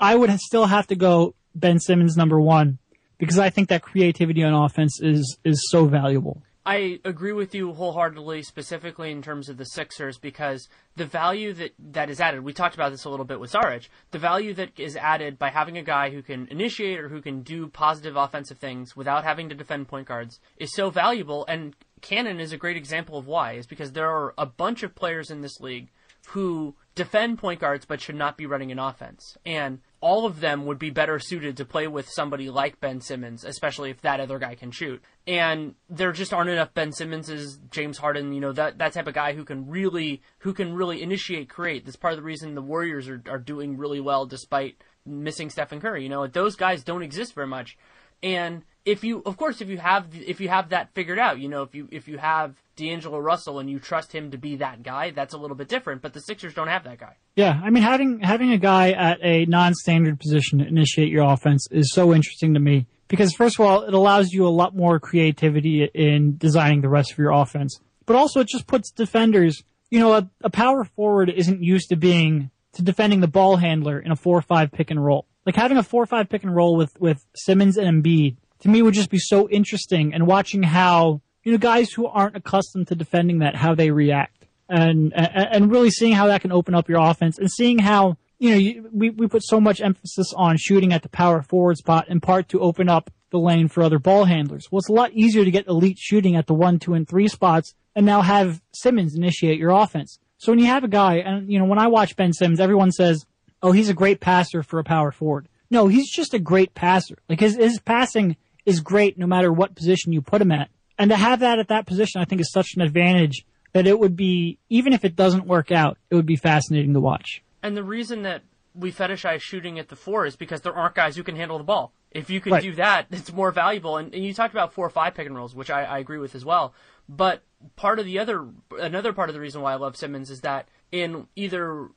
I would still have to go Ben Simmons number one because I think that creativity on offense is, is so valuable. I agree with you wholeheartedly, specifically in terms of the Sixers, because the value that, that is added, we talked about this a little bit with Saric, the value that is added by having a guy who can initiate or who can do positive offensive things without having to defend point guards is so valuable, and Canaan is a great example of why, is because there are a bunch of players in this league who defend point guards but should not be running an offense. And all of them would be better suited to play with somebody like Ben Simmons, especially if that other guy can shoot. And there just aren't enough Ben Simmonses, James Harden, you know, that, that type of guy who can really who can really initiate, create. That's part of the reason the Warriors are, are doing really well despite missing Stephen Curry. You know, those guys don't exist very much. And if you, of course, if you have if you have that figured out, you know, if you if you have D'Angelo Russell and you trust him to be that guy, that's a little bit different. But the Sixers don't have that guy. Yeah, I mean having having a guy at a non-standard position to initiate your offense is so interesting to me because first of all, it allows you a lot more creativity in designing the rest of your offense. But also it just puts defenders, you know, a, a power forward isn't used to being to defending the ball handler in a 4-5 pick and roll. Like having a 4-5 pick and roll with with Simmons and Embiid to me would just be so interesting and watching how, you know, guys who aren't accustomed to defending that how they react and and, really seeing how that can open up your offense and seeing how you know you, we we put so much emphasis on shooting at the power forward spot in part to open up the lane for other ball handlers. Well, it's a lot easier to get elite shooting at the one, two, and three spots and now have Simmons initiate your offense. So when you have a guy, and you know, when I watch Ben Simmons, everyone says, "Oh, he's a great passer for a power forward." No, he's just a great passer. Like his his passing is great no matter what position you put him at. And to have that at that position, I think is such an advantage that it would be, even if it doesn't work out, it would be fascinating to watch. And the reason that we fetishize shooting at the four is because there aren't guys who can handle the ball. If you can Right. do that, it's more valuable. And, and you talked about four or five pick and rolls, which I, I agree with as well. But part of the other, another part of the reason why I love Simmons is that in either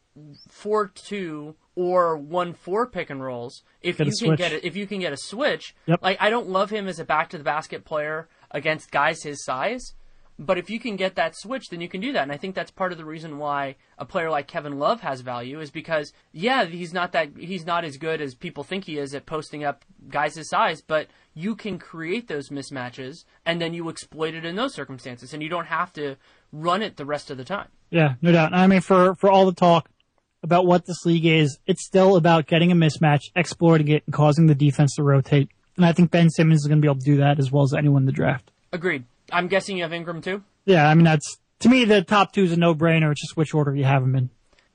four two or one four pick and rolls, if Get you can switch. get it, if you can get a switch, Yep. like I don't love him as a back to the basket player against guys his size. But if you can get that switch, then you can do that. And I think that's part of the reason why a player like Kevin Love has value is because, yeah, he's not that, he's not as good as people think he is at posting up guys his size, but you can create those mismatches and then you exploit it in those circumstances and you don't have to run it the rest of the time. Yeah, no doubt. I mean, for for all the talk about what this league is, it's still about getting a mismatch, exploiting it, and causing the defense to rotate. And I think Ben Simmons is going to be able to do that as well as anyone in the draft. Agreed. I'm guessing you have Ingram too? Yeah, I mean that's to me the top two is a no brainer. It's just which order you have them in.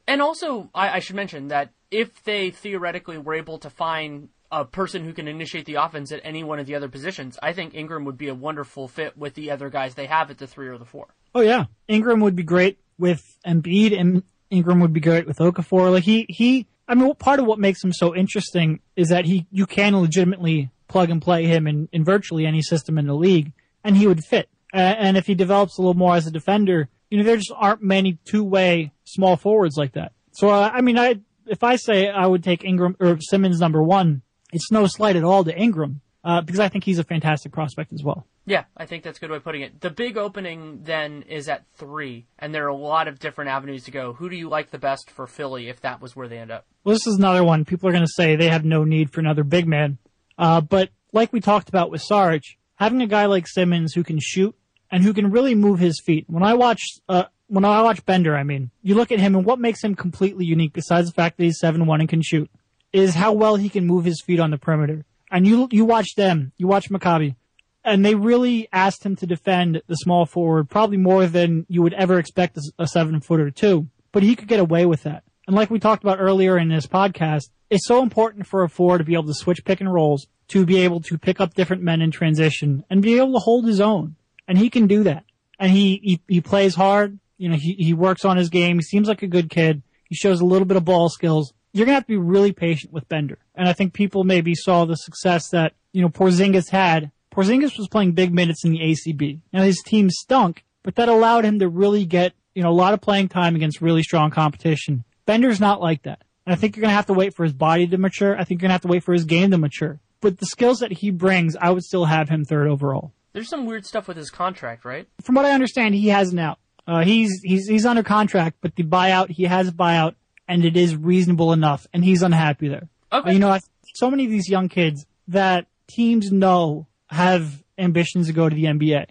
And also, I, I should mention that if they theoretically were able to find a person who can initiate the offense at any one of the other positions, I think Ingram would be a wonderful fit with the other guys they have at the three or the four. Oh yeah, Ingram would be great with Embiid, and Ingram would be great with Okafor. Like he he. I mean, part of what makes him so interesting is that he you can legitimately plug and play him in, in virtually any system in the league, and he would fit. Uh, and if he develops a little more as a defender, you know, there just aren't many two way small forwards like that. So uh, I mean, I if I say I would take Ingram or Simmons number one, it's no slight at all to Ingram uh, because I think he's a fantastic prospect as well. Yeah, I think that's a good way of putting it. The big opening then is at three, and there are a lot of different avenues to go. Who do you like the best for Philly if that was where they end up? Well, this is another one. People are going to say they have no need for another big man. Uh, but like we talked about with Saric, having a guy like Simmons who can shoot and who can really move his feet. When I watch, uh, when I watch Bender, I mean, you look at him and what makes him completely unique besides the fact that he's 7-1 and can shoot is how well he can move his feet on the perimeter. And you, you watch them, you watch Maccabi, and they really asked him to defend the small forward probably more than you would ever expect a, seven footer to. But he could get away with that. And like we talked about earlier in this podcast, it's so important for a forward to be able to switch pick and rolls, to be able to pick up different men in transition, and be able to hold his own. And he can do that. And he, he, he plays hard. You know, he, he works on his game. He seems like a good kid. He shows a little bit of ball skills. You're gonna have to be really patient with Bender. And I think people maybe saw the success that, you know, Porzingis had. Porzingis was playing big minutes in the ACB. Now his team stunk, but that allowed him to really get, you know, a lot of playing time against really strong competition. Bender's not like that. And I think you're gonna have to wait for his body to mature. I think you're gonna have to wait for his game to mature. But the skills that he brings, I would still have him third overall. There's some weird stuff with his contract, right? From what I understand, he has an out. Uh, he's he's he's under contract, but the buyout he has a buyout, and it is reasonable enough, and he's unhappy there. Okay. You know, so many of these young kids that teams know have ambitions to go to the NBA.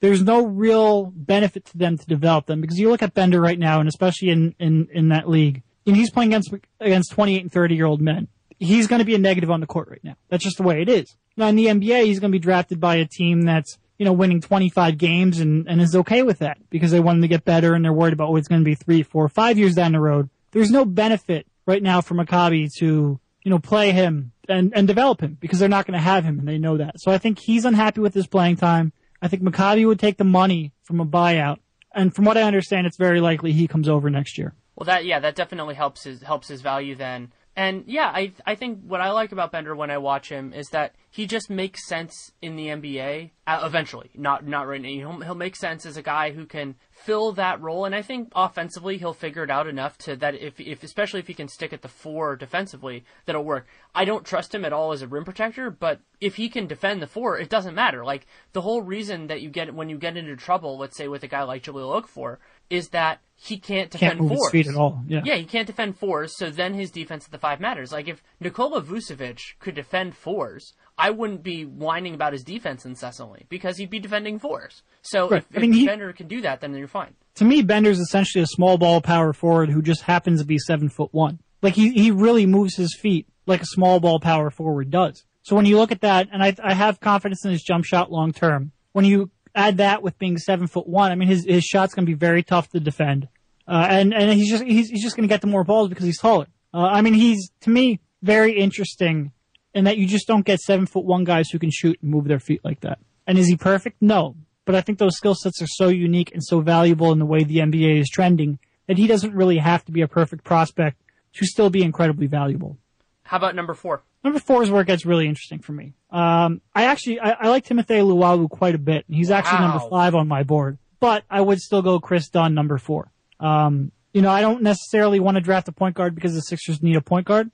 There's no real benefit to them to develop them because you look at Bender right now, and especially in in in that league, and he's playing against against 28 and 30 year old men. He's going to be a negative on the court right now. That's just the way it is. Now in the NBA, he's going to be drafted by a team that's you know winning 25 games and and is okay with that because they want him to get better and they're worried about what's it's going to be three, four, five years down the road. There's no benefit right now for Maccabi to you know play him and and develop him because they're not going to have him and they know that. So I think he's unhappy with his playing time. I think Maccabi would take the money from a buyout, and from what I understand, it's very likely he comes over next year. Well, that yeah, that definitely helps his helps his value then. And yeah, I I think what I like about Bender when I watch him is that he just makes sense in the NBA uh, eventually. Not not right now. He'll, he'll make sense as a guy who can fill that role. And I think offensively he'll figure it out enough to that if if especially if he can stick at the four defensively, that'll work. I don't trust him at all as a rim protector, but if he can defend the four, it doesn't matter. Like the whole reason that you get when you get into trouble, let's say with a guy like Jahlil Okafor, is that he can't defend Can't move fours. his feet at all. Yeah. Yeah, he can't defend fours, so then his defense at the five matters. Like if Nikola Vucevic could defend fours, I wouldn't be whining about his defense incessantly because he'd be defending fours. So Right. if, I mean, if he- Bender can do that, then you're fine. to me, Bender's essentially a small ball power forward who just happens to be seven foot one. Like he, he really moves his feet like a small ball power forward does. So when you look at that, and I, I have confidence in his jump shot long term. When you add that with being seven foot one, I mean his his shot's going to be very tough to defend. Uh, and, and he's just, he's, he's just going to get the more balls because he's taller. Uh, I mean, he's, to me, very interesting in that you just don't get seven foot one guys who can shoot and move their feet like that. And is he perfect? No. But I think those skill sets are so unique and so valuable in the way the NBA is trending that he doesn't really have to be a perfect prospect to still be incredibly valuable. How about number four? Number four is where it gets really interesting for me. Um, I actually, I, I like Timothy Luwawu quite a bit. He's actually Wow. number five on my board, but I would still go Kris Dunn number four. Um, you know, I don't necessarily want to draft a point guard because the Sixers need a point guard.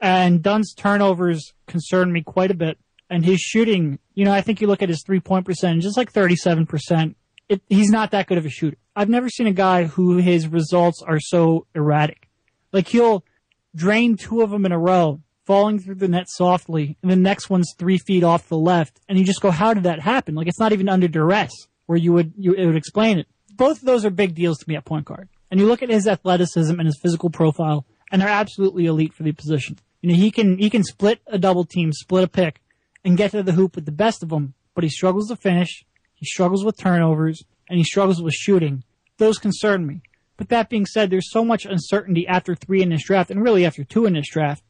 And Dunn's turnovers concern me quite a bit. And his shooting, you know, I think you look at his three point percentage, it's like 37%. It, he's not that good of a shooter. I've never seen a guy who his results are so erratic. Like he'll drain two of them in a row, falling through the net softly, and the next one's three feet off the left, and you just go, how did that happen? Like it's not even under duress where you would you it would explain it. Both of those are big deals to me at point guard. And you look at his athleticism and his physical profile, and they're absolutely elite for the position. You know, he can he can split a double team, split a pick, and get to the hoop with the best of them, but he struggles to finish. He struggles with turnovers, and he struggles with shooting. Those concern me. But that being said, there's so much uncertainty after three in this draft, and really after two in this draft,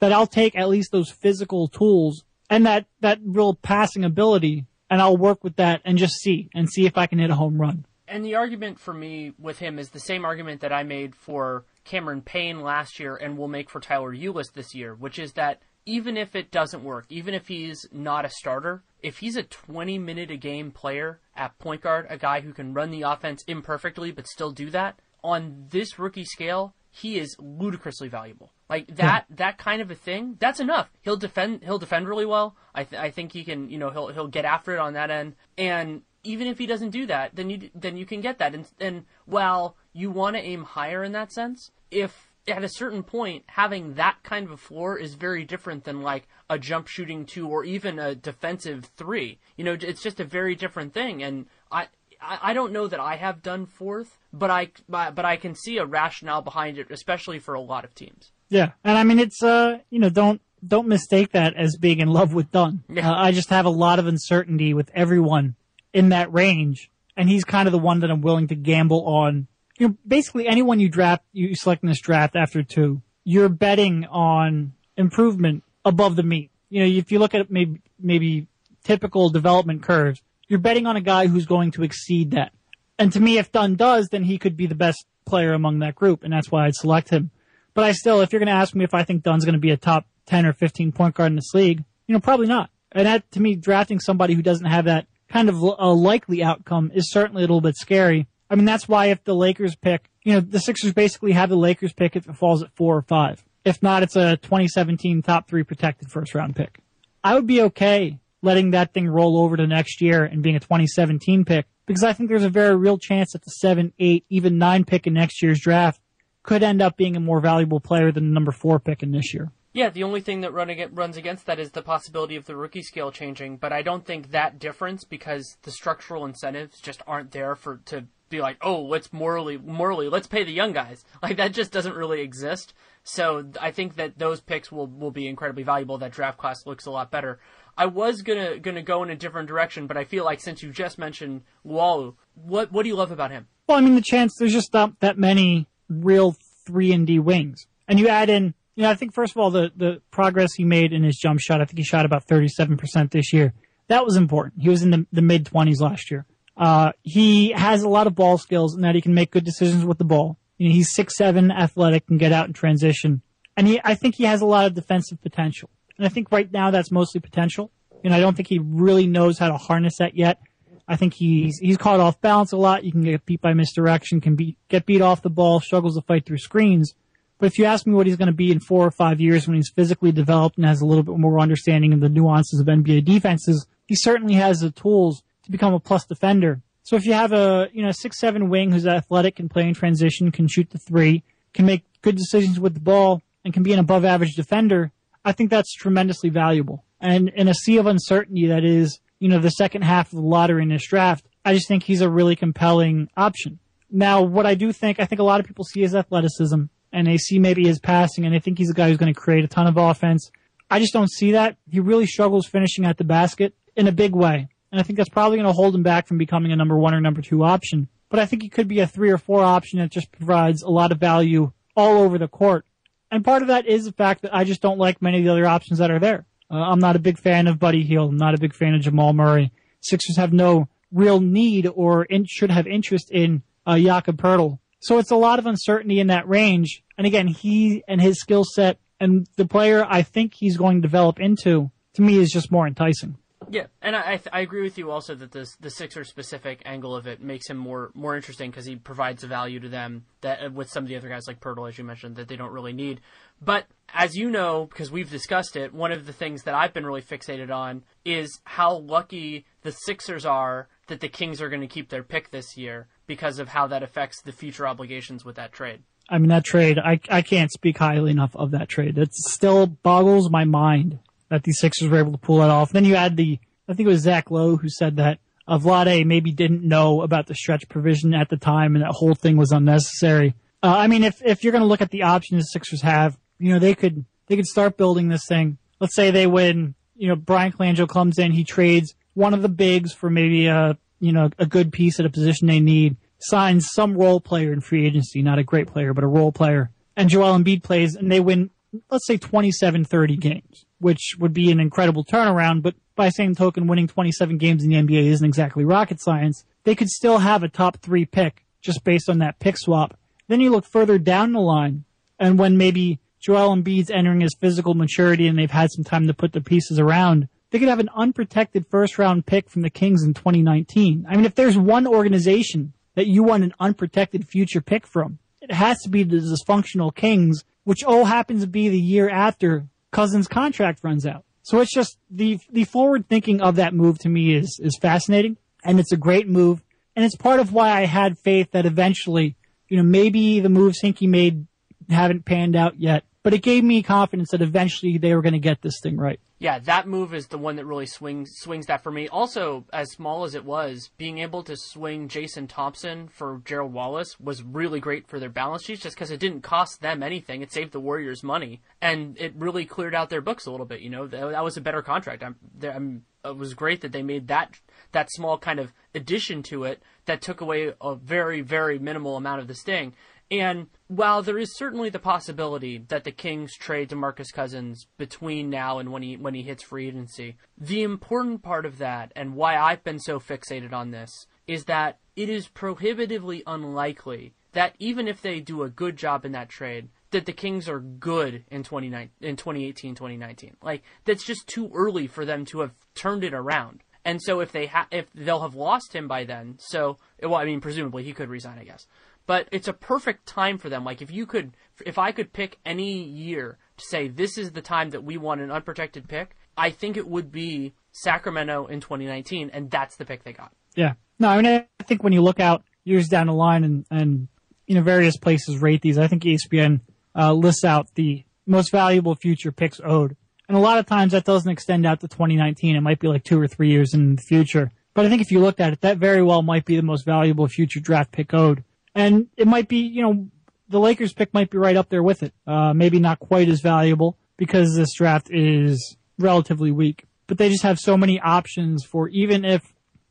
that I'll take at least those physical tools and that, that real passing ability, and I'll work with that and just see, and see if I can hit a home run. And the argument for me with him is the same argument that I made for Cameron Payne last year and will make for Tyler Ulis this year, which is that even if it doesn't work, even if he's not a starter, if he's a 20 minute a game player at point guard, a guy who can run the offense imperfectly but still do that, on this rookie scale, he is ludicrously valuable. Like that, hmm. that kind of a thing, that's enough. He'll defend, he'll defend really well. I, th- I think he can, you know, he'll, he'll get after it on that end. And even if he doesn't do that, then you, then you can get that. And, and while you want to aim higher in that sense, if at a certain point, having that kind of a floor is very different than like a jump shooting two or even a defensive three. You know, it's just a very different thing. And I, I I don't know that I have done fourth, but I, but I can see a rationale behind it, especially for a lot of teams. Yeah, and I mean it's uh you know don't don't mistake that as being in love with Dunn. Yeah. Uh, I just have a lot of uncertainty with everyone in that range, and he's kind of the one that I'm willing to gamble on. You know, basically anyone you draft, you select in this draft after two, you're betting on improvement above the mean. You know, if you look at maybe maybe typical development curves, you're betting on a guy who's going to exceed that. And to me, if Dunn does, then he could be the best player among that group, and that's why I'd select him. But I still, if you're going to ask me if I think Dunn's going to be a top 10 or 15 point guard in this league, you know, probably not. And that, to me, drafting somebody who doesn't have that kind of a likely outcome is certainly a little bit scary. I mean, that's why if the Lakers pick, you know, the Sixers basically have the Lakers pick if it falls at four or five. If not, it's a 2017 top three protected first round pick. I would be okay letting that thing roll over to next year and being a 2017 pick because I think there's a very real chance that the seven, eight, even nine pick in next year's draft could end up being a more valuable player than the number four pick in this year. Yeah, the only thing that run ag- runs against that is the possibility of the rookie scale changing, but I don't think that difference because the structural incentives just aren't there for to be like, oh, let's morally morally let's pay the young guys. Like that just doesn't really exist. So I think that those picks will will be incredibly valuable. That draft class looks a lot better. I was gonna gonna go in a different direction, but I feel like since you just mentioned Walu, what what do you love about him? Well, I mean, the chance there's just not that many real three and D wings, and you add in, you know, I think first of all the the progress he made in his jump shot. I think he shot about 37 percent this year. That was important. He was in the, the mid 20s last year. Uh, he has a lot of ball skills and that he can make good decisions with the ball. You know, he's six seven, athletic, can get out in transition, and he I think he has a lot of defensive potential. And I think right now that's mostly potential. And I don't think he really knows how to harness that yet. I think he's he's caught off balance a lot. You can get beat by misdirection, can be get beat off the ball, struggles to fight through screens. But if you ask me what he's going to be in four or five years when he's physically developed and has a little bit more understanding of the nuances of NBA defenses, he certainly has the tools to become a plus defender. So if you have a you know six seven wing who's athletic, can play in transition, can shoot the three, can make good decisions with the ball, and can be an above average defender, I think that's tremendously valuable. And in a sea of uncertainty that is, you know, the second half of the lottery in this draft, I just think he's a really compelling option. Now, what I do think, I think a lot of people see his athleticism and they see maybe his passing and they think he's a guy who's going to create a ton of offense. I just don't see that. He really struggles finishing at the basket in a big way. And I think that's probably going to hold him back from becoming a number one or number two option. but I think he could be a three or four option that just provides a lot of value all over the court. And part of that is the fact that I just don't like many of the other options that are there. Uh, I'm not a big fan of Buddy Hield. I'm not a big fan of Jamal Murray. Sixers have no real need or in, should have interest in uh, Jakob Poeltl. So it's a lot of uncertainty in that range. And again, he and his skill set and the player I think he's going to develop into, to me, is just more enticing. Yeah, and I I agree with you also that this the Sixer specific angle of it makes him more more interesting because he provides a value to them that uh, with some of the other guys like Poeltl as you mentioned, that they don't really need. But as you know, because we've discussed it, one of the things that I've been really fixated on is how lucky the Sixers are that the Kings are going to keep their pick this year because of how that affects the future obligations with that trade. I mean, that trade, I, I can't speak highly enough of that trade. It still boggles my mind that the Sixers were able to pull that off. Then you add the, I think it was Zach Lowe who said that uh, Vlade maybe didn't know about the stretch provision at the time and that whole thing was unnecessary. Uh, I mean, if, if you're going to look at the options the Sixers have, you know, they could, they could start building this thing. Let's say they win, you know, Bryan Colangelo comes in, he trades one of the bigs for maybe a, you know, a good piece at a position they need, signs some role player in free agency, not a great player, but a role player, and Joel Embiid plays and they win, let's say 27, 30 games which would be an incredible turnaround, but by same token, winning 27 games in the NBA isn't exactly rocket science. They could still have a top three pick just based on that pick swap. Then you look further down the line, and when maybe Joel Embiid's entering his physical maturity and they've had some time to put the pieces around, they could have an unprotected first round pick from the Kings in 2019. I mean, if there's one organization that you want an unprotected future pick from, it has to be the dysfunctional Kings, which all happens to be the year after Cousins' contract runs out. So it's just the the forward thinking of that move to me is is fascinating, and it's a great move, and it's part of why I had faith that eventually, you know, maybe the moves Hinkie made haven't panned out yet, but it gave me confidence that eventually they were going to get this thing right yeah, that move is the one that really swings swings that for me. Also, as small as it was, being able to swing Jason Thompson for Gerald Wallace was really great for their balance sheets, just because it didn't cost them anything. It saved the Warriors money, and it really cleared out their books a little bit. You know, that, was a better contract. I'm, I'm, it was great that they made that that small kind of addition to it that took away a very very minimal amount of the sting. And while there is certainly the possibility that the Kings trade DeMarcus Cousins between now and when he when he hits free agency, the important part of that and why I've been so fixated on this is that it is prohibitively unlikely that even if they do a good job in that trade, that the Kings are good in 2019 in 2018 2019. Like that's just too early for them to have turned it around. And so if they ha- if they'll have lost him by then, so well I mean presumably he could resign I guess but it's a perfect time for them. Like if you could, if I could pick any year to say this is the time that we want an unprotected pick, I think it would be Sacramento in 2019, and that's the pick they got. Yeah. No, I mean, I think when you look out years down the line and, and you know, various places rate these, I think ESPN uh, lists out the most valuable future picks owed. And a lot of times that doesn't extend out to 2019. It might be like two or three years in the future. But I think if you looked at it, that very well might be the most valuable future draft pick owed. And it might be, you know, the Lakers pick might be right up there with it. Uh, maybe not quite as valuable because this draft is relatively weak, but they just have so many options for even if,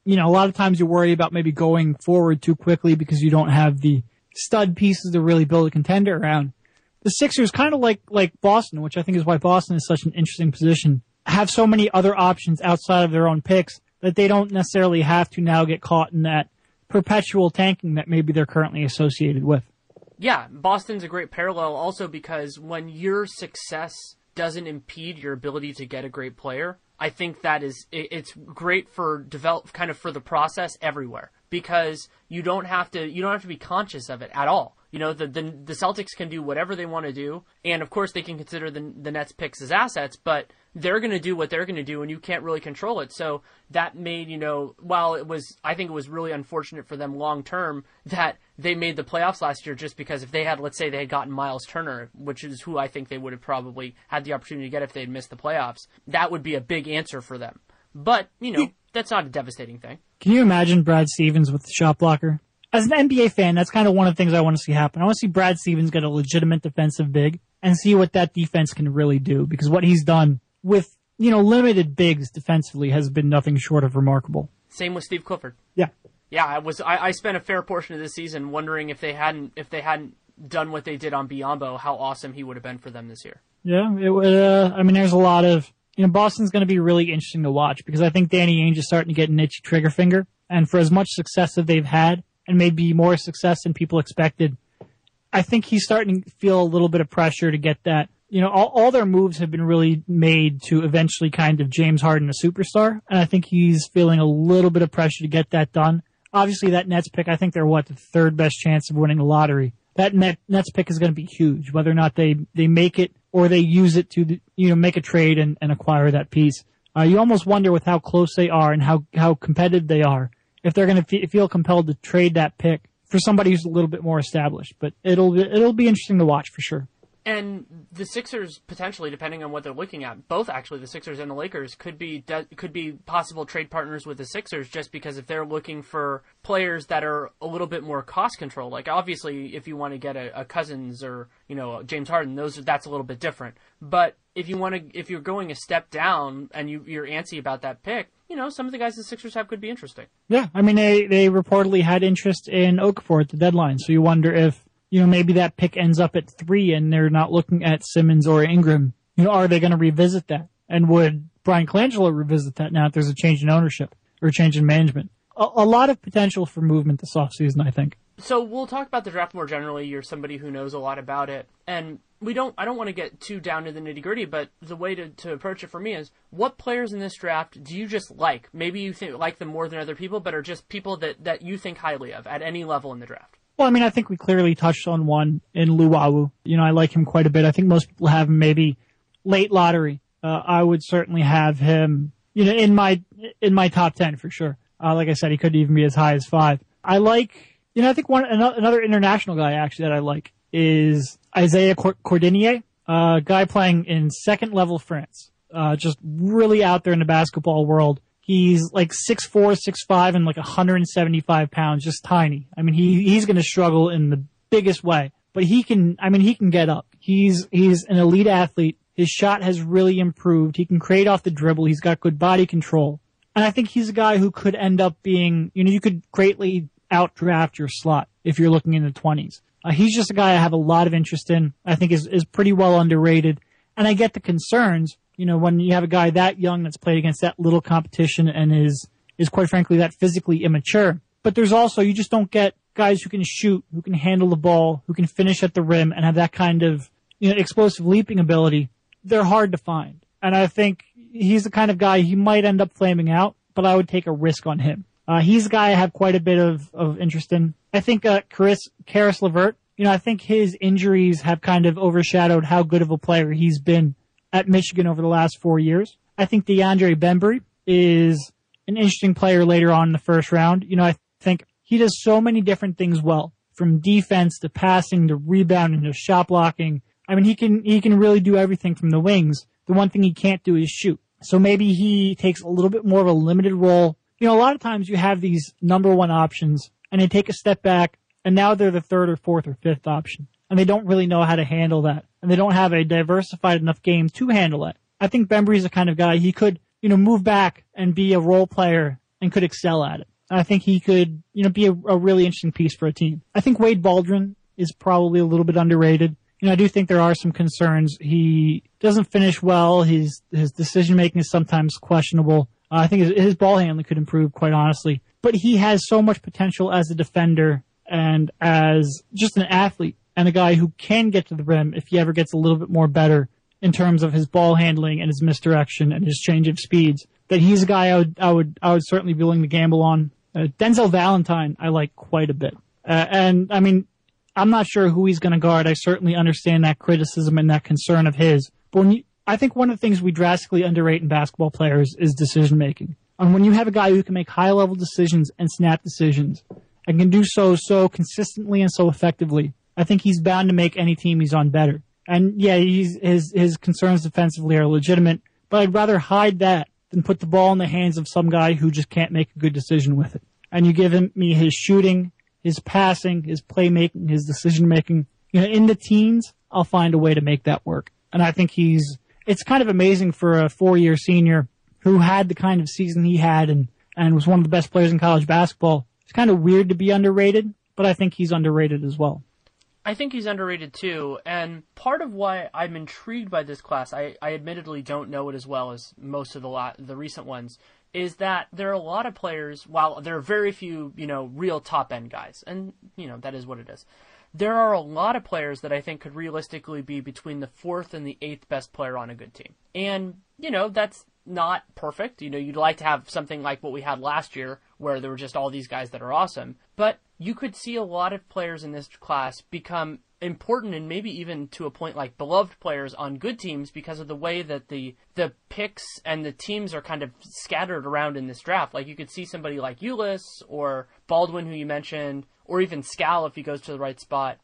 you know, a lot of times you worry about maybe going forward too quickly because you don't have the stud pieces to really build a contender around. The Sixers kind of like, like Boston, which I think is why Boston is such an interesting position, have so many other options outside of their own picks that they don't necessarily have to now get caught in that perpetual tanking that maybe they're currently associated with. Yeah, Boston's a great parallel also because when your success doesn't impede your ability to get a great player, I think that is it's great for develop kind of for the process everywhere because you don't have to you don't have to be conscious of it at all. You know, the, the, the Celtics can do whatever they want to do, and of course they can consider the the Nets picks as assets, but they're going to do what they're going to do, and you can't really control it. So that made you know, while it was, I think it was really unfortunate for them long term that they made the playoffs last year, just because if they had, let's say, they had gotten Miles Turner, which is who I think they would have probably had the opportunity to get if they had missed the playoffs, that would be a big answer for them. But you know, that's not a devastating thing. Can you imagine Brad Stevens with the shot blocker? As an NBA fan, that's kind of one of the things I want to see happen. I want to see Brad Stevens get a legitimate defensive big and see what that defense can really do because what he's done with, you know, limited bigs defensively has been nothing short of remarkable. Same with Steve Clifford. Yeah. Yeah, I was. I, I spent a fair portion of the season wondering if they hadn't if they hadn't done what they did on Biyombo, how awesome he would have been for them this year. Yeah, it would. Uh, I mean, there's a lot of you know Boston's going to be really interesting to watch because I think Danny Ainge is starting to get an itchy trigger finger, and for as much success that they've had, and maybe more success than people expected, I think he's starting to feel a little bit of pressure to get that. You know, all, all their moves have been really made to eventually kind of James Harden a superstar, and I think he's feeling a little bit of pressure to get that done. Obviously, that Nets pick, I think they're what the third best chance of winning the lottery. That Net, Nets pick is going to be huge, whether or not they they make it or they use it to you know make a trade and, and acquire that piece. Uh, you almost wonder with how close they are and how how competitive they are if they're going to feel compelled to trade that pick for somebody who's a little bit more established. But it'll it'll be interesting to watch for sure. And the Sixers potentially, depending on what they're looking at, both actually the Sixers and the Lakers could be could be possible trade partners with the Sixers, just because if they're looking for players that are a little bit more cost control, like obviously if you want to get a, a Cousins or you know James Harden, those that's a little bit different. But if you want to, if you're going a step down and you, you're antsy about that pick, you know some of the guys the Sixers have could be interesting. Yeah, I mean they they reportedly had interest in Okafor at the deadline, so you wonder if you know, maybe that pick ends up at three and they're not looking at Simmons or Ingram. You know, are they going to revisit that? And would Bryan Colangelo revisit that now if there's a change in ownership or a change in management? A, a lot of potential for movement this offseason, I think. So we'll talk about the draft more generally. You're somebody who knows a lot about it. And we don't, I don't want to get too down to the nitty gritty, but the way to, to approach it for me is what players in this draft do you just like? Maybe you think, like them more than other people, but are just people that, that you think highly of at any level in the draft? Well, I mean, I think we clearly touched on one in Luwawu. You know, I like him quite a bit. I think most people have him maybe late lottery. Uh, I would certainly have him, you know, in my in my top ten for sure. Uh, like I said, he could even be as high as five. I like, you know, I think one another international guy actually that I like is Isaiah Cordinier, a guy playing in second level France. Uh, just really out there in the basketball world. He's like six four, six five, and like 175 pounds, just tiny. I mean, he he's going to struggle in the biggest way, but he can. I mean, he can get up. He's he's an elite athlete. His shot has really improved. He can create off the dribble. He's got good body control, and I think he's a guy who could end up being. You know, you could greatly outdraft your slot if you're looking in the 20s. Uh, he's just a guy I have a lot of interest in. I think is is pretty well underrated, and I get the concerns you know, when you have a guy that young that's played against that little competition and is, is quite frankly that physically immature. But there's also, you just don't get guys who can shoot, who can handle the ball, who can finish at the rim and have that kind of, you know, explosive leaping ability. They're hard to find. And I think he's the kind of guy he might end up flaming out, but I would take a risk on him. Uh, he's a guy I have quite a bit of, of interest in. I think, uh, Chris, Caris LeVert, you know, I think his injuries have kind of overshadowed how good of a player he's been at Michigan over the last four years. I think DeAndre Bembry is an interesting player later on in the first round. You know, I think he does so many different things well, from defense to passing to rebounding to shot blocking. I mean, he can he can really do everything from the wings. The one thing he can't do is shoot. So maybe he takes a little bit more of a limited role. You know, a lot of times you have these number one options and they take a step back and now they're the third or fourth or fifth option and they don't really know how to handle that. And they don't have a diversified enough game to handle it. I think Bembry's the kind of guy he could, you know, move back and be a role player and could excel at it. I think he could, you know, be a, a really interesting piece for a team. I think Wade Baldwin is probably a little bit underrated. You know, I do think there are some concerns. He doesn't finish well. His his decision making is sometimes questionable. Uh, I think his, his ball handling could improve, quite honestly. But he has so much potential as a defender and as just an athlete and a guy who can get to the rim if he ever gets a little bit more better in terms of his ball handling and his misdirection and his change of speeds. That he's a guy I would I would I would certainly be willing to gamble on. Uh, Denzel Valentine I like quite a bit, uh, and I mean I'm not sure who he's going to guard. I certainly understand that criticism and that concern of his. But when you, I think one of the things we drastically underrate in basketball players is decision making. And when you have a guy who can make high level decisions and snap decisions and can do so so consistently and so effectively, I think he's bound to make any team he's on better. And yeah, his his concerns defensively are legitimate, but I'd rather hide that than put the ball in the hands of some guy who just can't make a good decision with it. And you give him me his shooting, his passing, his playmaking, his decision making. You know, in the teens, I'll find a way to make that work. And I think he's. It's kind of amazing for a four-year senior who had the kind of season he had and and was one of the best players in college basketball It's kind of weird to be underrated, but I think he's underrated as well. I think he's underrated too, and part of why I'm intrigued by this class, I, I admittedly don't know it as well as most of the la- the recent ones, is that there are a lot of players, while there are very few, you know, real top end guys, and, you know, that is what it is. There are a lot of players that I think could realistically be between the fourth and the eighth best player on a good team. And, you know, that's not perfect. You know, you'd like to have something like what we had last year, where there were just all these guys that are awesome. But you could see a lot of players in this class become important and maybe even to a point like beloved players on good teams because of the way that the the picks and the teams are kind of scattered around in this draft. Like you could see somebody like Ulis or Baldwin, who you mentioned, or even Skal if he goes to the right spot,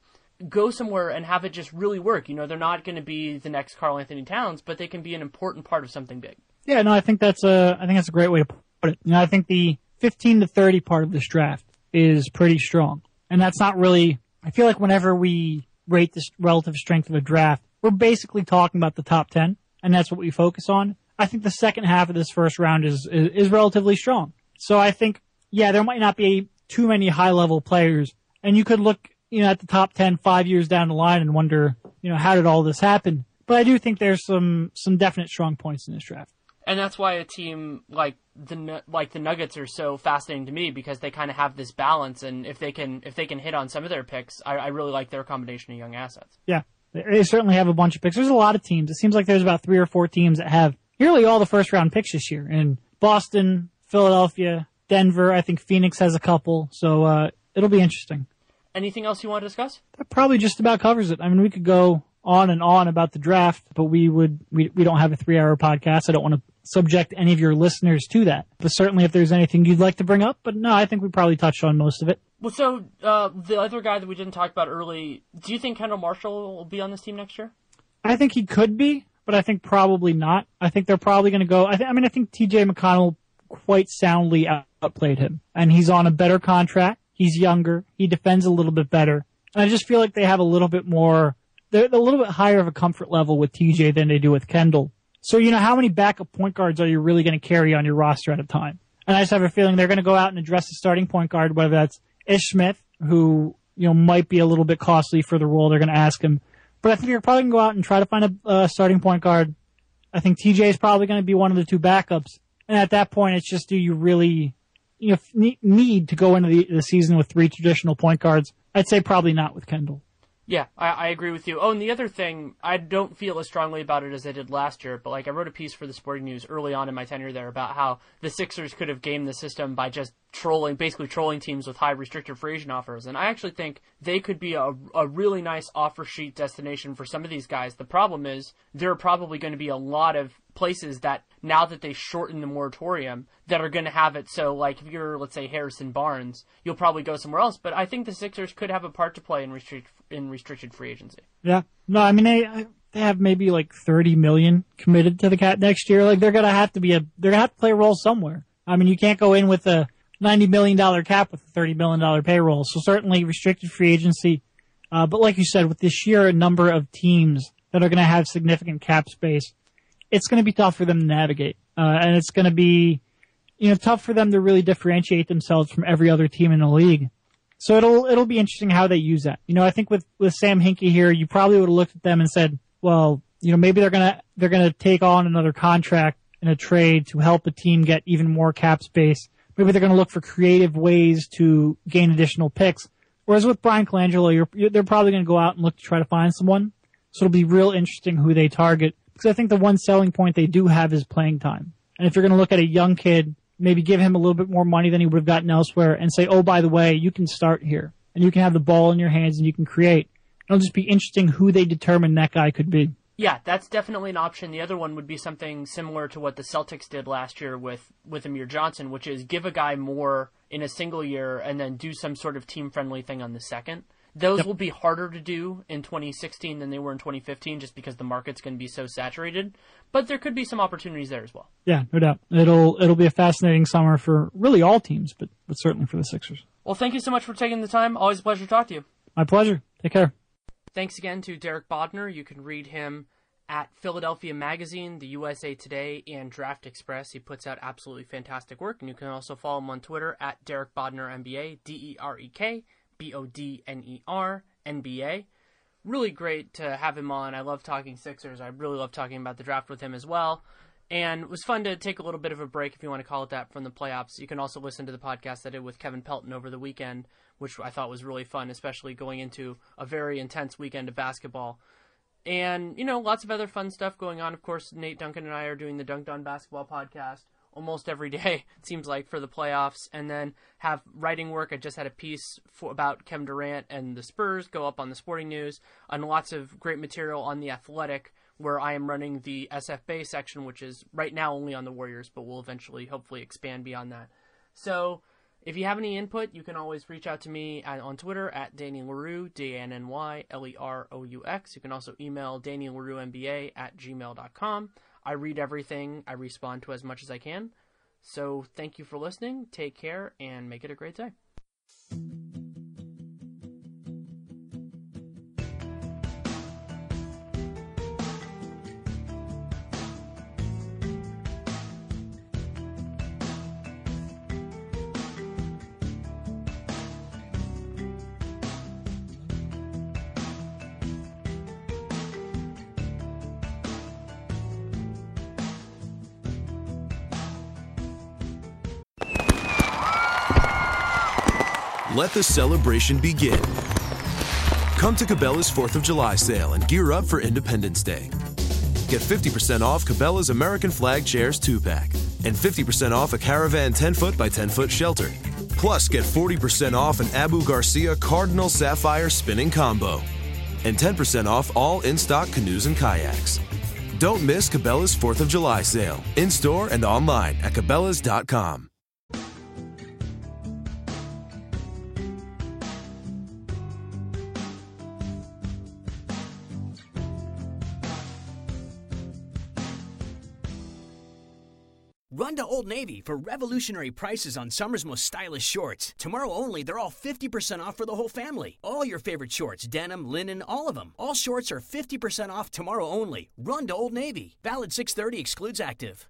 go somewhere and have it just really work. You know, they're not going to be the next Karl-Anthony Towns, but they can be an important part of something big. Yeah, no, I think that's a I think that's a great way to put it. You know, I think the 15 to 30 part of this draft is pretty strong. And that's not really, I feel like whenever we rate the relative strength of a draft, we're basically talking about the top 10, and that's what we focus on. I think the second half of this first round is, is, is relatively strong. So I think, yeah, there might not be too many high level players, and you could look, you know, at the top 10 five years down the line and wonder, you know, how did all this happen? But I do think there's some, some definite strong points in this draft and that's why a team like the like the Nuggets are so fascinating to me because they kind of have this balance, and if they can if they can hit on some of their picks, I, I really like their combination of young assets. Yeah, they certainly have a bunch of picks. There's a lot of teams. It seems like there's about three or four teams that have nearly all the first round picks this year. In Boston, Philadelphia, Denver, I think Phoenix has a couple. So uh, it'll be interesting. Anything else you want to discuss? That probably just about covers it. I mean, we could go on and on about the draft, but we would we, we don't have a three hour podcast. I don't want to subject any of your listeners to that. But certainly if there's anything you'd like to bring up, but no, I think we probably touched on most of it. Well, so uh, the other guy that we didn't talk about early, do you think Kendall Marshall will be on this team next year? I think he could be, but I think probably not. I think they're probably going to go. I, th- I mean, I think T.J. McConnell quite soundly outplayed him, and he's on a better contract. He's younger. He defends a little bit better. And I just feel like they have a little bit more. They're a little bit higher of a comfort level with TJ than they do with Kendall. So, you know, how many backup point guards are you really going to carry on your roster at a time? And I just have a feeling they're going to go out and address the starting point guard, whether that's Ish Smith, who, you know, might be a little bit costly for the role they're going to ask him. But I think you're probably going to go out and try to find a starting point guard. I think TJ is probably going to be one of the two backups. And at that point, it's just do you really, you know, need to go into the, the season with three traditional point guards? I'd say probably not with Kendall. Yeah, I, I, agree with you. Oh, and the other thing, I don't feel as strongly about it as I did last year, but like I wrote a piece for the Sporting News early on in my tenure there about how the Sixers could have gamed the system by just trolling, basically trolling teams with high restricted free agent offers. And I actually think they could be a, a really nice offer sheet destination for some of these guys. The problem is there are probably going to be a lot of places that now that they shorten the moratorium that are going to have it so like if you're let's say Harrison Barnes you'll probably go somewhere else but I think the Sixers could have a part to play in restrict in restricted free agency. Yeah. No, I mean they they have maybe like 30 million committed to the cat next year like they're going to have to be a they're going to have to play a role somewhere. I mean you can't go in with a 90 million dollar cap with a 30 million dollar payroll. So certainly restricted free agency uh, but like you said with the sheer number of teams that are going to have significant cap space it's going to be tough for them to navigate, uh, and it's going to be, you know, tough for them to really differentiate themselves from every other team in the league. So it'll it'll be interesting how they use that. You know, I think with with Sam Hinkie here, you probably would have looked at them and said, well, you know, maybe they're gonna they're gonna take on another contract in a trade to help the team get even more cap space. Maybe they're gonna look for creative ways to gain additional picks. Whereas with Bryan Colangelo, you're, you're, they're probably going to go out and look to try to find someone. So it'll be real interesting who they target. Because I think the one selling point they do have is playing time. And if you're going to look at a young kid, maybe give him a little bit more money than he would have gotten elsewhere and say, oh, by the way, you can start here and you can have the ball in your hands and you can create. It'll just be interesting who they determine that guy could be. Yeah, that's definitely an option. The other one would be something similar to what the Celtics did last year with, with Amir Johnson, which is give a guy more in a single year and then do some sort of team friendly thing on the second. Those yep. will be harder to do in 2016 than they were in 2015 just because the market's going to be so saturated. But there could be some opportunities there as well. Yeah, no doubt. It'll it'll be a fascinating summer for really all teams, but but certainly for the Sixers. Well, thank you so much for taking the time. Always a pleasure to talk to you. My pleasure. Take care. Thanks again to Derek Bodner. You can read him at Philadelphia Magazine, the USA Today, and Draft Express. He puts out absolutely fantastic work, and you can also follow him on Twitter at Derek Bodner NBA, D E R E K B O D N E R NBA. Really great to have him on. I love talking Sixers. I really love talking about the draft with him as well. And it was fun to take a little bit of a break, if you want to call it that, from the playoffs. You can also listen to the podcast I did with Kevin Pelton over the weekend, which I thought was really fun, especially going into a very intense weekend of basketball. And, you know, lots of other fun stuff going on. Of course, Nate Duncan and I are doing the Dunked On Basketball podcast almost every day, it seems like, for the playoffs. And then have writing work. I just had a piece for, about Kevin Durant and the Spurs go up on the Sporting News, and lots of great material on The Athletic, where I am running the SF Bay section, which is right now only on the Warriors, but will eventually, hopefully, expand beyond that. So, if you have any input, you can always reach out to me at, on Twitter at Danny Leroux, D A N N Y L E R O U X. You can also email Danny Leroux NBA at gmail.com. I read everything, I respond to as much as I can. So thank you for listening, take care, and make it a great day. Let the celebration begin. Come to Cabela's 4th of July sale and gear up for Independence Day. Get 50% off Cabela's American Flag Chairs 2 pack and 50% off a Caravan 10 foot by 10 foot shelter. Plus, get 40% off an Abu Garcia Cardinal Sapphire spinning combo and 10% off all in stock canoes and kayaks. Don't miss Cabela's 4th of July sale in store and online at Cabela's.com. Navy for revolutionary prices on summer's most stylish shorts. Tomorrow only, they're all 50% off for the whole family. All your favorite shorts, denim, linen, all of them. All shorts are 50% off tomorrow only. Run to Old Navy. Valid 630 excludes active.